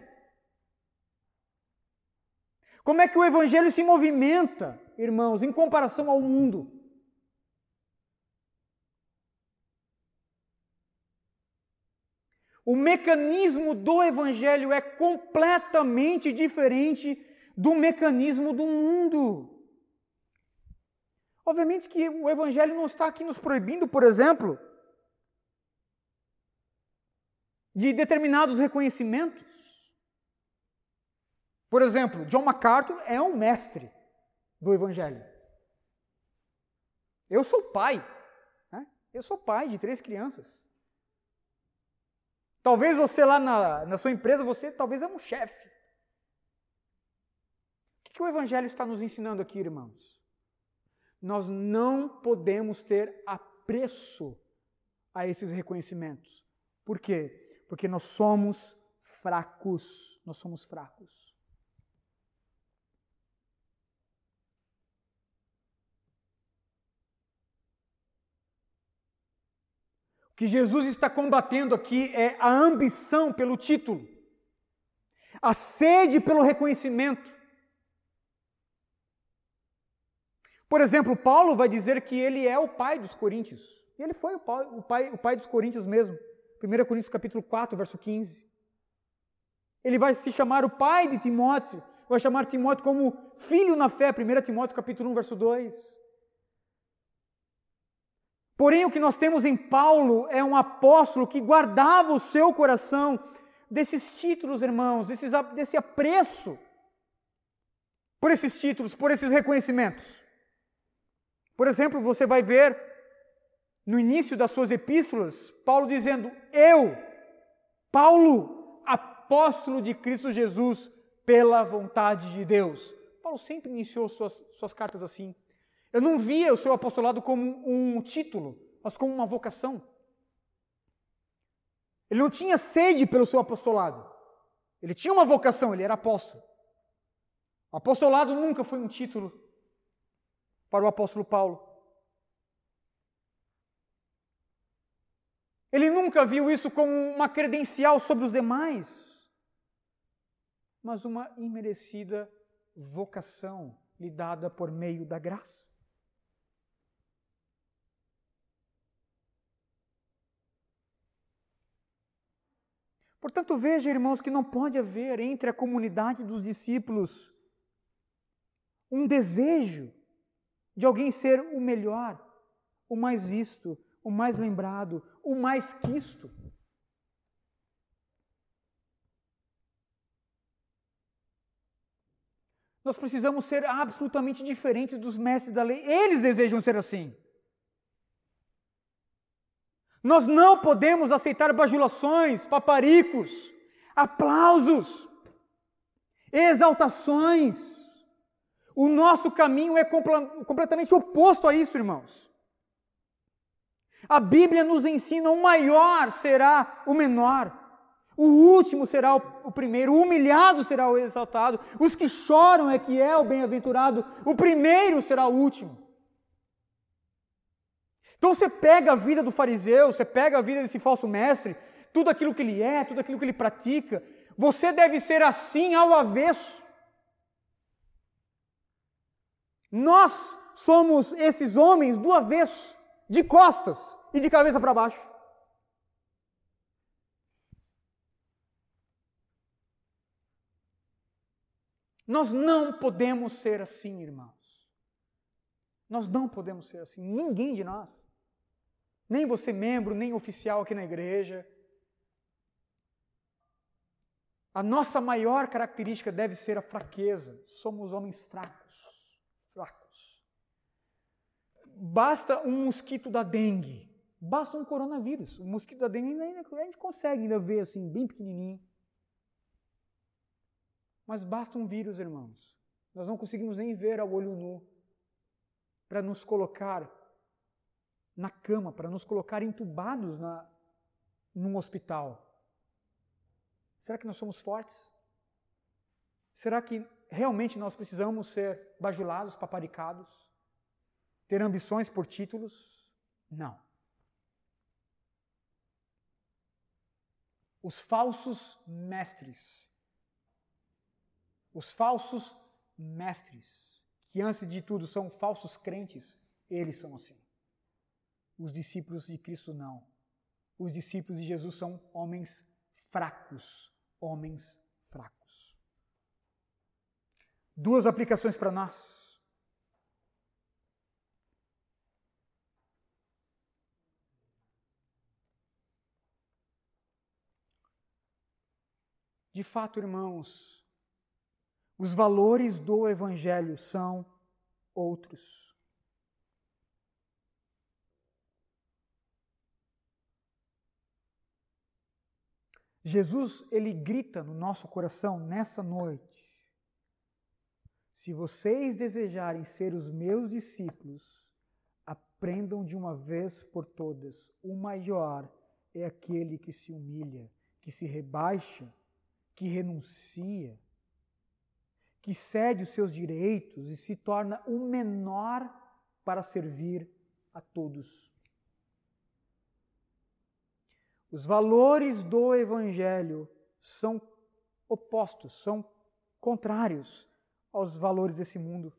Como é que o Evangelho se movimenta, irmãos, em comparação ao mundo? O mecanismo do Evangelho é completamente diferente do mecanismo do mundo. Obviamente que o Evangelho não está aqui nos proibindo, por exemplo, de determinados reconhecimentos. Por exemplo, John MacArthur é um mestre do Evangelho. Eu sou pai. Né? Eu sou pai de três crianças. Talvez você lá na, na sua empresa, você talvez é um chefe. O que, que o Evangelho está nos ensinando aqui, irmãos? Nós não podemos ter apreço a esses reconhecimentos. Por quê? Porque nós somos fracos. Nós somos fracos. O que Jesus está combatendo aqui é a ambição pelo título, a sede pelo reconhecimento. Por exemplo, Paulo vai dizer que ele é o pai dos coríntios. E ele foi o pai, o pai, o pai dos coríntios mesmo. 1 Coríntios capítulo 4, verso 15. Ele vai se chamar o pai de Timóteo, vai chamar Timóteo como filho na fé, 1 Timóteo capítulo 1, verso 2. Porém, o que nós temos em Paulo é um apóstolo que guardava o seu coração desses títulos, irmãos, desses, desse apreço por esses títulos, por esses reconhecimentos. Por exemplo, você vai ver no início das suas epístolas, Paulo dizendo: Eu, Paulo, apóstolo de Cristo Jesus, pela vontade de Deus. Paulo sempre iniciou suas, suas cartas assim. Eu não via o seu apostolado como um título, mas como uma vocação. Ele não tinha sede pelo seu apostolado. Ele tinha uma vocação, ele era apóstolo. O apostolado nunca foi um título para o apóstolo Paulo. Ele nunca viu isso como uma credencial sobre os demais, mas uma imerecida vocação lhe dada por meio da graça. Portanto, veja, irmãos, que não pode haver entre a comunidade dos discípulos um desejo de alguém ser o melhor, o mais visto, o mais lembrado, o mais quisto. Nós precisamos ser absolutamente diferentes dos mestres da lei. Eles desejam ser assim. Nós não podemos aceitar bajulações, paparicos, aplausos, exaltações. O nosso caminho é completamente oposto a isso, irmãos. A Bíblia nos ensina: o maior será o menor, o último será o primeiro, o humilhado será o exaltado, os que choram é que é o bem-aventurado, o primeiro será o último. Então você pega a vida do fariseu, você pega a vida desse falso mestre, tudo aquilo que ele é, tudo aquilo que ele pratica, você deve ser assim ao avesso. Nós somos esses homens do avesso, de costas e de cabeça para baixo. Nós não podemos ser assim, irmãos. Nós não podemos ser assim, ninguém de nós. Nem você, membro, nem oficial aqui na igreja. A nossa maior característica deve ser a fraqueza. Somos homens fracos. Basta um mosquito da dengue. Basta um coronavírus. O mosquito da dengue ainda, a gente consegue ainda ver assim, bem pequenininho. Mas basta um vírus, irmãos. Nós não conseguimos nem ver ao olho nu para nos colocar na cama, para nos colocar entubados na, num hospital. Será que nós somos fortes? Será que realmente nós precisamos ser bajulados, paparicados? Ter ambições por títulos? Não. Os falsos mestres, os falsos mestres, que antes de tudo são falsos crentes, eles são assim. Os discípulos de Cristo não. Os discípulos de Jesus são homens fracos, homens fracos. Duas aplicações para nós. De fato, irmãos, os valores do Evangelho são outros. Jesus, ele grita no nosso coração nessa noite: Se vocês desejarem ser os meus discípulos, aprendam de uma vez por todas: o maior é aquele que se humilha, que se rebaixa, que renuncia, que cede os seus direitos e se torna o menor para servir a todos. Os valores do Evangelho são opostos, são contrários aos valores desse mundo.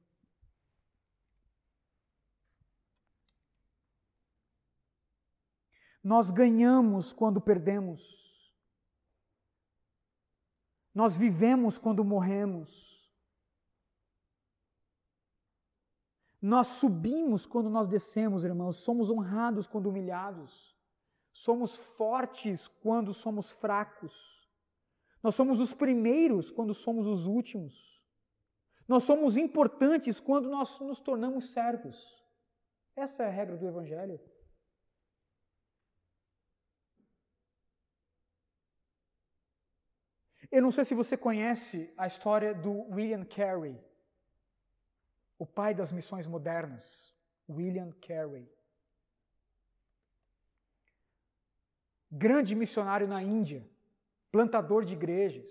Nós ganhamos quando perdemos. Nós vivemos quando morremos. Nós subimos quando nós descemos, irmãos, somos honrados quando humilhados, somos fortes quando somos fracos, nós somos os primeiros quando somos os últimos, nós somos importantes quando nós nos tornamos servos. Essa é a regra do Evangelho. Eu não sei se você conhece a história do William Carey o pai das missões modernas, William Carey. Grande missionário na Índia, plantador de igrejas,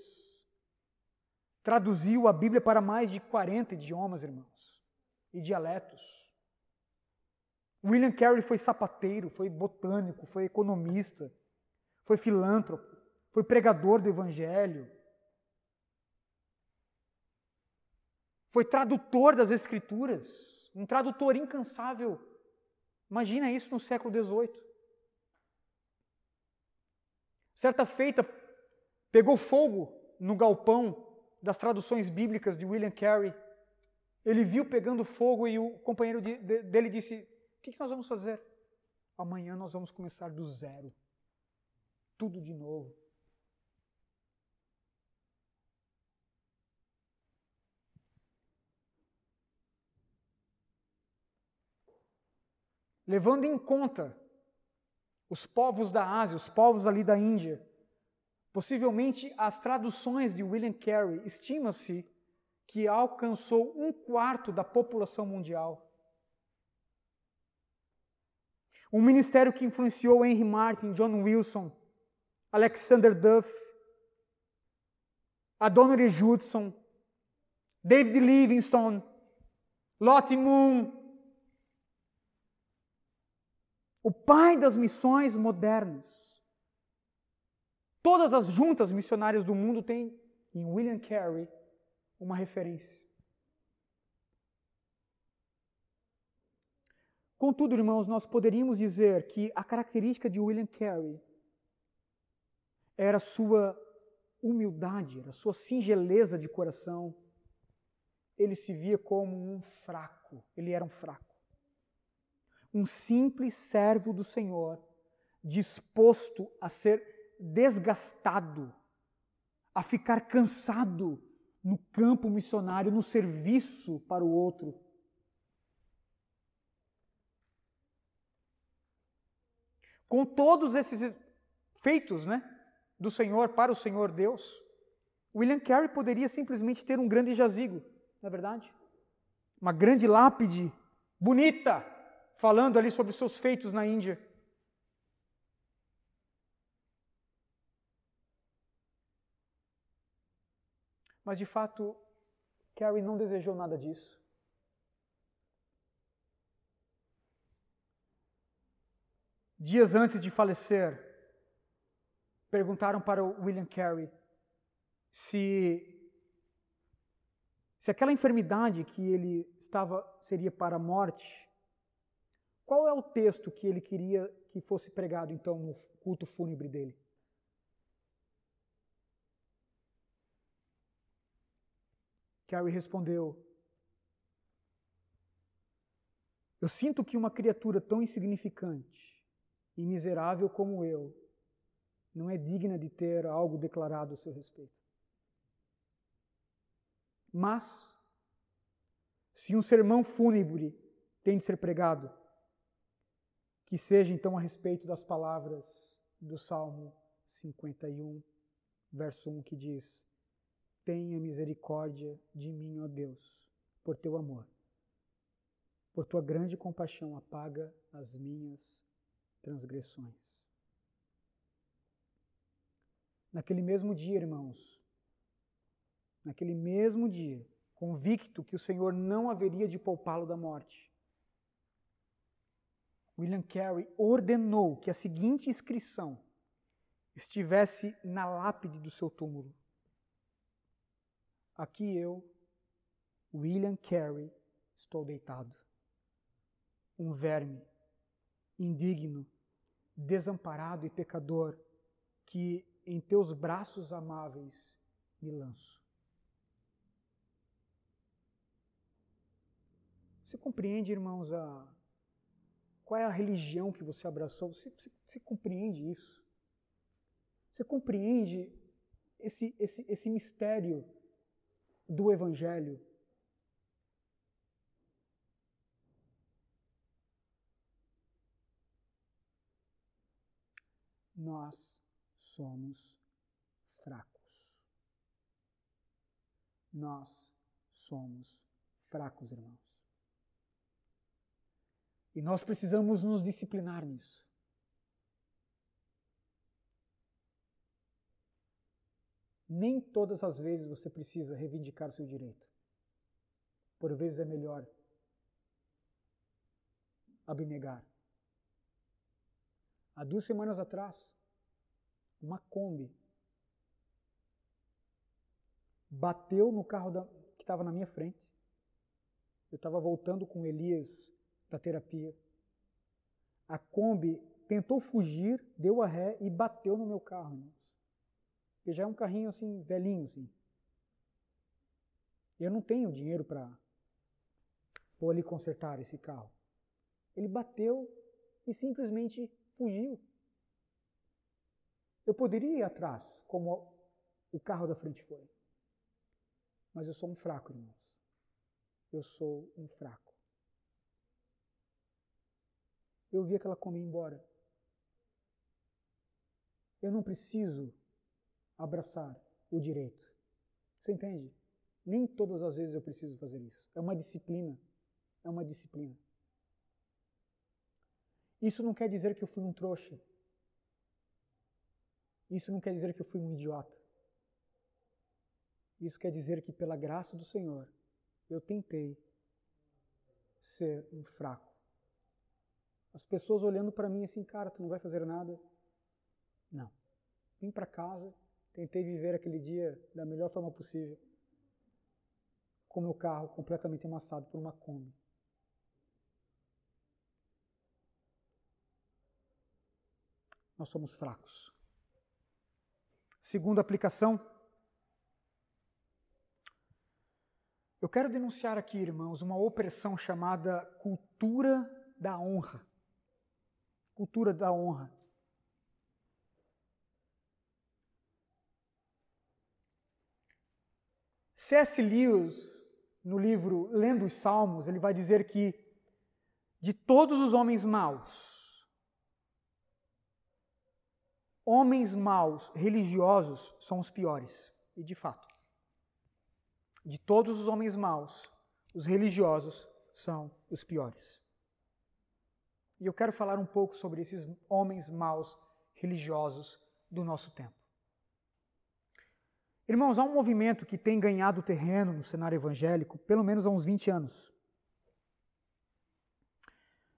traduziu a Bíblia para mais de 40 idiomas, irmãos, e dialetos. William Carey foi sapateiro, foi botânico, foi economista, foi filântropo, foi pregador do Evangelho, Foi tradutor das Escrituras, um tradutor incansável. Imagina isso no século XVIII. Certa feita, pegou fogo no galpão das traduções bíblicas de William Carey. Ele viu pegando fogo e o companheiro de, de, dele disse: O que, que nós vamos fazer? Amanhã nós vamos começar do zero. Tudo de novo. Levando em conta os povos da Ásia, os povos ali da Índia. Possivelmente as traduções de William Carey estima-se que alcançou um quarto da população mundial. Um ministério que influenciou Henry Martin, John Wilson, Alexander Duff, Adoniram Judson, David Livingstone, Lottie Moon, o pai das missões modernas. Todas as juntas missionárias do mundo têm em William Carey uma referência. Contudo, irmãos, nós poderíamos dizer que a característica de William Carey era sua humildade, era sua singeleza de coração. Ele se via como um fraco, ele era um fraco um simples servo do Senhor, disposto a ser desgastado, a ficar cansado no campo missionário, no serviço para o outro. Com todos esses feitos, né, do Senhor para o Senhor Deus, William Carey poderia simplesmente ter um grande jazigo, não é verdade? Uma grande lápide bonita, falando ali sobre seus feitos na Índia. Mas de fato, Carrie não desejou nada disso. Dias antes de falecer, perguntaram para William Carey se se aquela enfermidade que ele estava seria para a morte qual é o texto que ele queria que fosse pregado então no culto fúnebre dele? Carrie respondeu: Eu sinto que uma criatura tão insignificante e miserável como eu não é digna de ter algo declarado a seu respeito. Mas, se um sermão fúnebre tem de ser pregado, que seja então a respeito das palavras do Salmo 51, verso 1, que diz: Tenha misericórdia de mim, ó Deus, por teu amor. Por tua grande compaixão, apaga as minhas transgressões. Naquele mesmo dia, irmãos, naquele mesmo dia, convicto que o Senhor não haveria de poupá-lo da morte, William Carey ordenou que a seguinte inscrição estivesse na lápide do seu túmulo. Aqui eu, William Carey, estou deitado. Um verme, indigno, desamparado e pecador, que em teus braços amáveis me lanço. Você compreende, irmãos, a, qual é a religião que você abraçou? Você, você, você compreende isso? Você compreende esse, esse, esse mistério do Evangelho? Nós somos fracos. Nós somos fracos, irmãos. E nós precisamos nos disciplinar nisso. Nem todas as vezes você precisa reivindicar seu direito. Por vezes é melhor abnegar. Há duas semanas atrás, uma Kombi bateu no carro da, que estava na minha frente. Eu estava voltando com Elias da terapia. A Kombi tentou fugir, deu a ré e bateu no meu carro, irmãos. Porque já é um carrinho assim, velhinho assim. Eu não tenho dinheiro para vou ali consertar esse carro. Ele bateu e simplesmente fugiu. Eu poderia ir atrás, como o carro da frente foi. Mas eu sou um fraco, irmãos. Eu sou um fraco eu vi aquela Kombi embora. Eu não preciso abraçar o direito. Você entende? Nem todas as vezes eu preciso fazer isso. É uma disciplina. É uma disciplina. Isso não quer dizer que eu fui um trouxa. Isso não quer dizer que eu fui um idiota. Isso quer dizer que, pela graça do Senhor, eu tentei ser um fraco. As pessoas olhando para mim assim, cara, tu não vai fazer nada. Não. Vim para casa, tentei viver aquele dia da melhor forma possível, com meu carro completamente amassado por uma Kombi. Nós somos fracos. Segunda aplicação. Eu quero denunciar aqui, irmãos, uma opressão chamada cultura da honra cultura da honra. C.S. Lewis, no livro Lendo os Salmos, ele vai dizer que de todos os homens maus, homens maus religiosos são os piores. E de fato, de todos os homens maus, os religiosos são os piores. E eu quero falar um pouco sobre esses homens maus religiosos do nosso tempo. Irmãos, há um movimento que tem ganhado terreno no cenário evangélico pelo menos há uns 20 anos.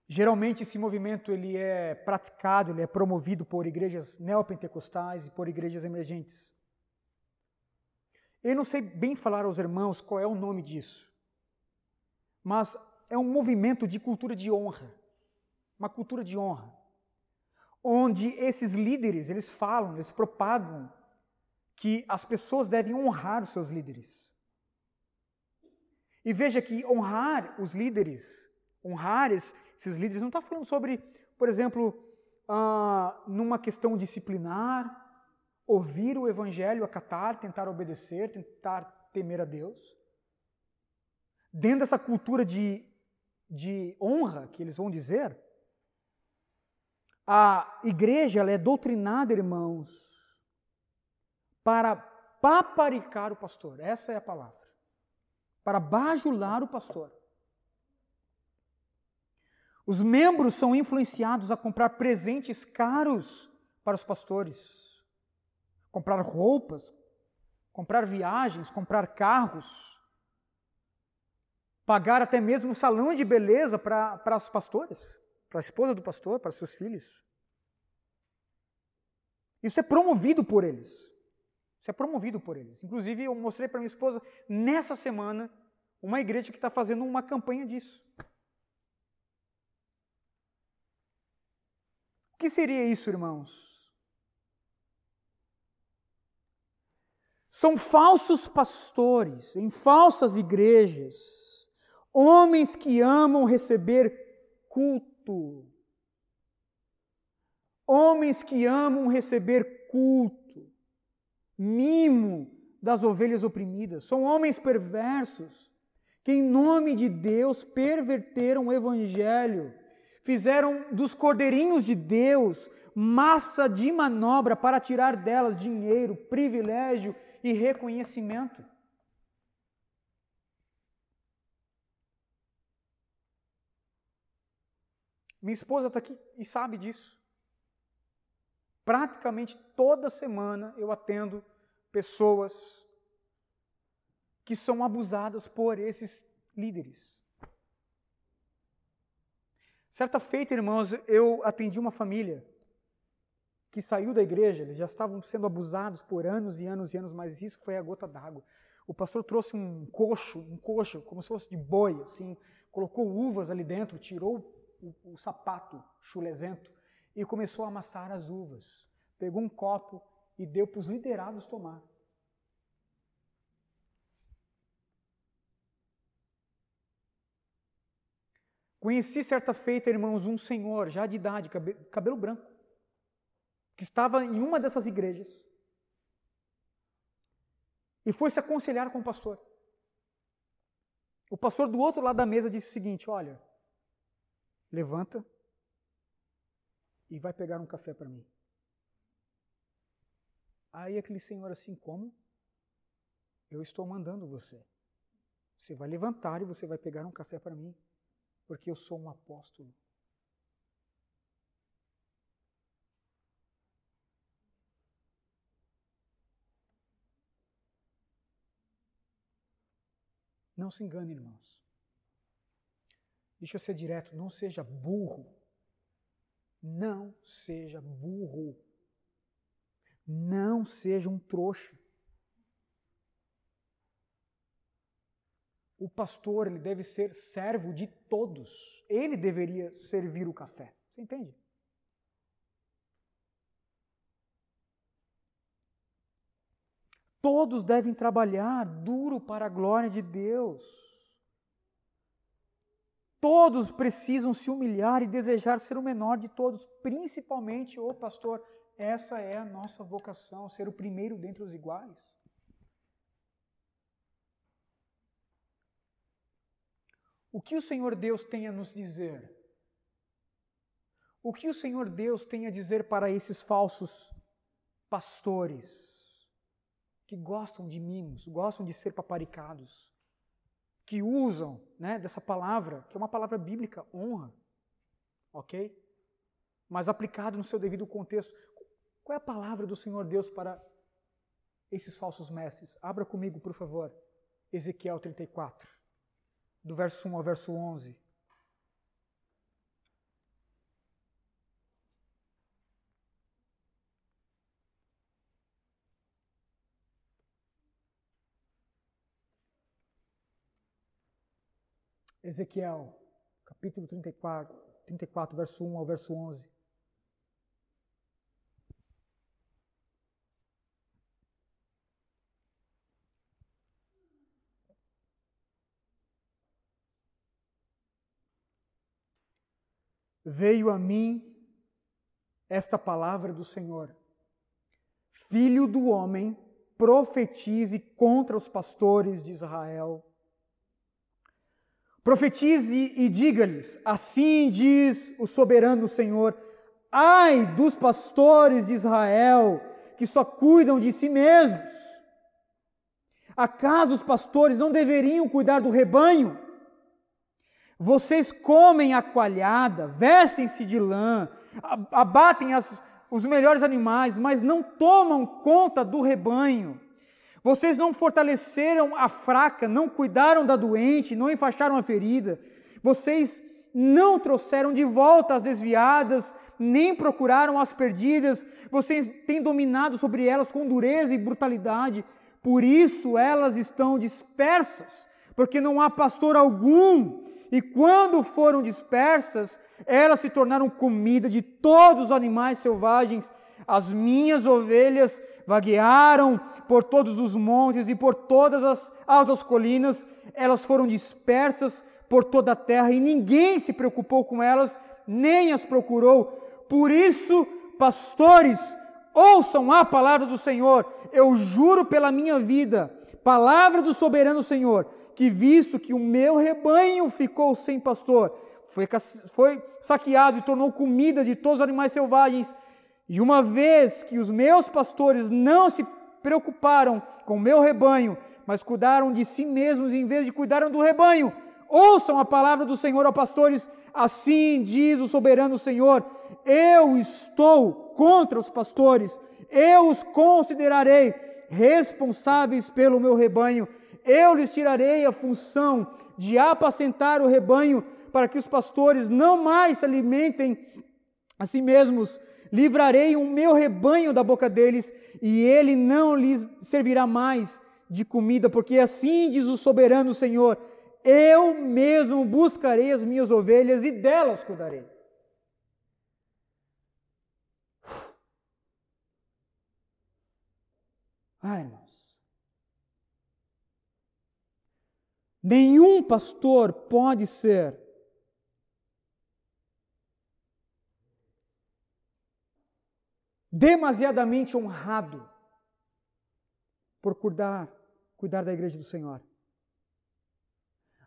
Geralmente esse movimento ele é praticado, ele é promovido por igrejas neopentecostais e por igrejas emergentes. Eu não sei bem falar aos irmãos qual é o nome disso, mas é um movimento de cultura de honra uma cultura de honra, onde esses líderes, eles falam, eles propagam que as pessoas devem honrar os seus líderes. E veja que honrar os líderes, honrar esses líderes, não está falando sobre, por exemplo, ah, numa questão disciplinar, ouvir o evangelho, acatar, tentar obedecer, tentar temer a Deus. Dentro dessa cultura de, de honra que eles vão dizer, a igreja ela é doutrinada, irmãos, para paparicar o pastor. Essa é a palavra. Para bajular o pastor. Os membros são influenciados a comprar presentes caros para os pastores, comprar roupas, comprar viagens, comprar carros, pagar até mesmo um salão de beleza para, para os pastores para a esposa do pastor, para seus filhos. Isso é promovido por eles. Isso é promovido por eles. Inclusive, eu mostrei para minha esposa nessa semana uma igreja que está fazendo uma campanha disso. O que seria isso, irmãos? São falsos pastores em falsas igrejas Homens que amam receber culto. Homens que amam receber culto, mimo das ovelhas oprimidas. São homens perversos que, em nome de Deus, perverteram o evangelho, fizeram dos cordeirinhos de Deus massa de manobra para tirar delas dinheiro, privilégio e reconhecimento. Minha esposa está aqui e sabe disso. Praticamente toda semana eu atendo pessoas que são abusadas por esses líderes. Certa feita, irmãos, eu atendi uma família que saiu da igreja, eles já estavam sendo abusados por anos e anos e anos, mas isso foi a gota d'água. O pastor trouxe um coxo, um coxo, como se fosse de boi, assim, colocou uvas ali dentro, tirou o, o sapato chulezento e começou a amassar as uvas. Pegou um copo e deu para os liderados tomar. Conheci certa feita, irmãos, um senhor, já de idade, cabelo branco, que estava em uma dessas igrejas e foi se aconselhar com o pastor. O pastor do outro lado da mesa disse o seguinte: Olha, levanta e vai pegar um café para mim. Aí aquele senhor assim, como? Eu estou mandando você. Você vai levantar e você vai pegar um café para mim, porque eu sou um apóstolo. Não se engane, irmãos. Deixa eu ser direto, não seja burro. Não seja burro. Não seja um trouxa. O pastor, ele deve ser servo de todos. Ele deveria servir o café. Você entende? Todos devem trabalhar duro para a glória de Deus. Todos precisam se humilhar e desejar ser o menor de todos, principalmente o pastor. Essa é a nossa vocação, ser o primeiro dentre os iguais. O que o Senhor Deus tem a nos dizer? O que o Senhor Deus tem a dizer para esses falsos pastores que gostam de mimos, gostam de ser paparicados? Que usam né, dessa palavra, que é uma palavra bíblica, honra, ok? Mas aplicado no seu devido contexto. Qual é a palavra do Senhor Deus para esses falsos mestres? Abra comigo, por favor, Ezequiel 34, do verso 1 ao verso 11. Ezequiel, capítulo 34, 34, verso 1 ao verso 11. Veio a mim esta palavra do Senhor: Filho do homem, profetize contra os pastores de Israel Profetize e diga-lhes: Assim diz o soberano Senhor: Ai dos pastores de Israel, que só cuidam de si mesmos. Acaso os pastores não deveriam cuidar do rebanho? Vocês comem a coalhada, vestem-se de lã, abatem as, os melhores animais, mas não tomam conta do rebanho. Vocês não fortaleceram a fraca, não cuidaram da doente, não enfaixaram a ferida. Vocês não trouxeram de volta as desviadas, nem procuraram as perdidas. Vocês têm dominado sobre elas com dureza e brutalidade. Por isso elas estão dispersas, porque não há pastor algum. E quando foram dispersas, elas se tornaram comida de todos os animais selvagens. As minhas ovelhas vaguearam por todos os montes e por todas as altas colinas, elas foram dispersas por toda a terra e ninguém se preocupou com elas, nem as procurou. Por isso, pastores, ouçam a palavra do Senhor. Eu juro pela minha vida, palavra do soberano Senhor, que visto que o meu rebanho ficou sem pastor, foi, foi saqueado e tornou comida de todos os animais selvagens, e uma vez que os meus pastores não se preocuparam com o meu rebanho, mas cuidaram de si mesmos em vez de cuidaram do rebanho, ouçam a palavra do Senhor aos pastores, assim diz o soberano Senhor: eu estou contra os pastores, eu os considerarei responsáveis pelo meu rebanho, eu lhes tirarei a função de apacentar o rebanho, para que os pastores não mais se alimentem a si mesmos. Livrarei o meu rebanho da boca deles, e ele não lhes servirá mais de comida, porque assim diz o soberano Senhor: eu mesmo buscarei as minhas ovelhas e delas cuidarei. Ah, irmãos. Nenhum pastor pode ser demasiadamente honrado por cuidar, cuidar da igreja do Senhor.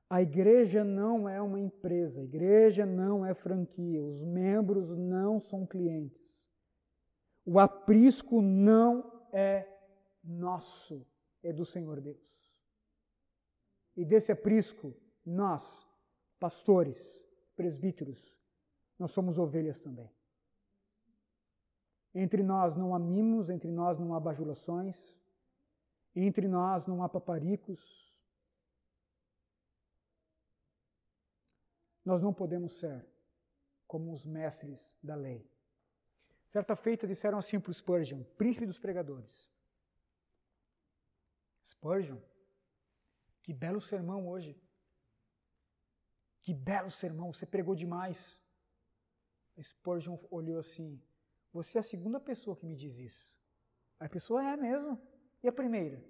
A igreja não é uma empresa, a igreja não é franquia, os membros não são clientes. O aprisco não é nosso, é do Senhor Deus. E desse aprisco, nós, pastores, presbíteros, nós somos ovelhas também. Entre nós não há mimos, entre nós não há bajulações, entre nós não há paparicos. Nós não podemos ser como os mestres da lei. Certa feita disseram assim para Spurgeon, príncipe dos pregadores: Spurgeon, que belo sermão hoje. Que belo sermão, você pregou demais. Spurgeon olhou assim: você é a segunda pessoa que me diz isso. A pessoa é mesmo. E a primeira?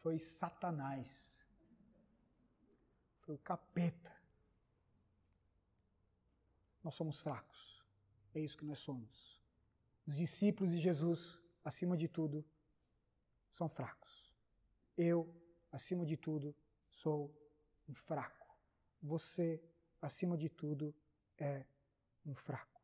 Foi Satanás. Foi o capeta. Nós somos fracos. É isso que nós somos. Os discípulos de Jesus, acima de tudo, são fracos. Eu, acima de tudo, sou um fraco. Você, acima de tudo, é um fraco.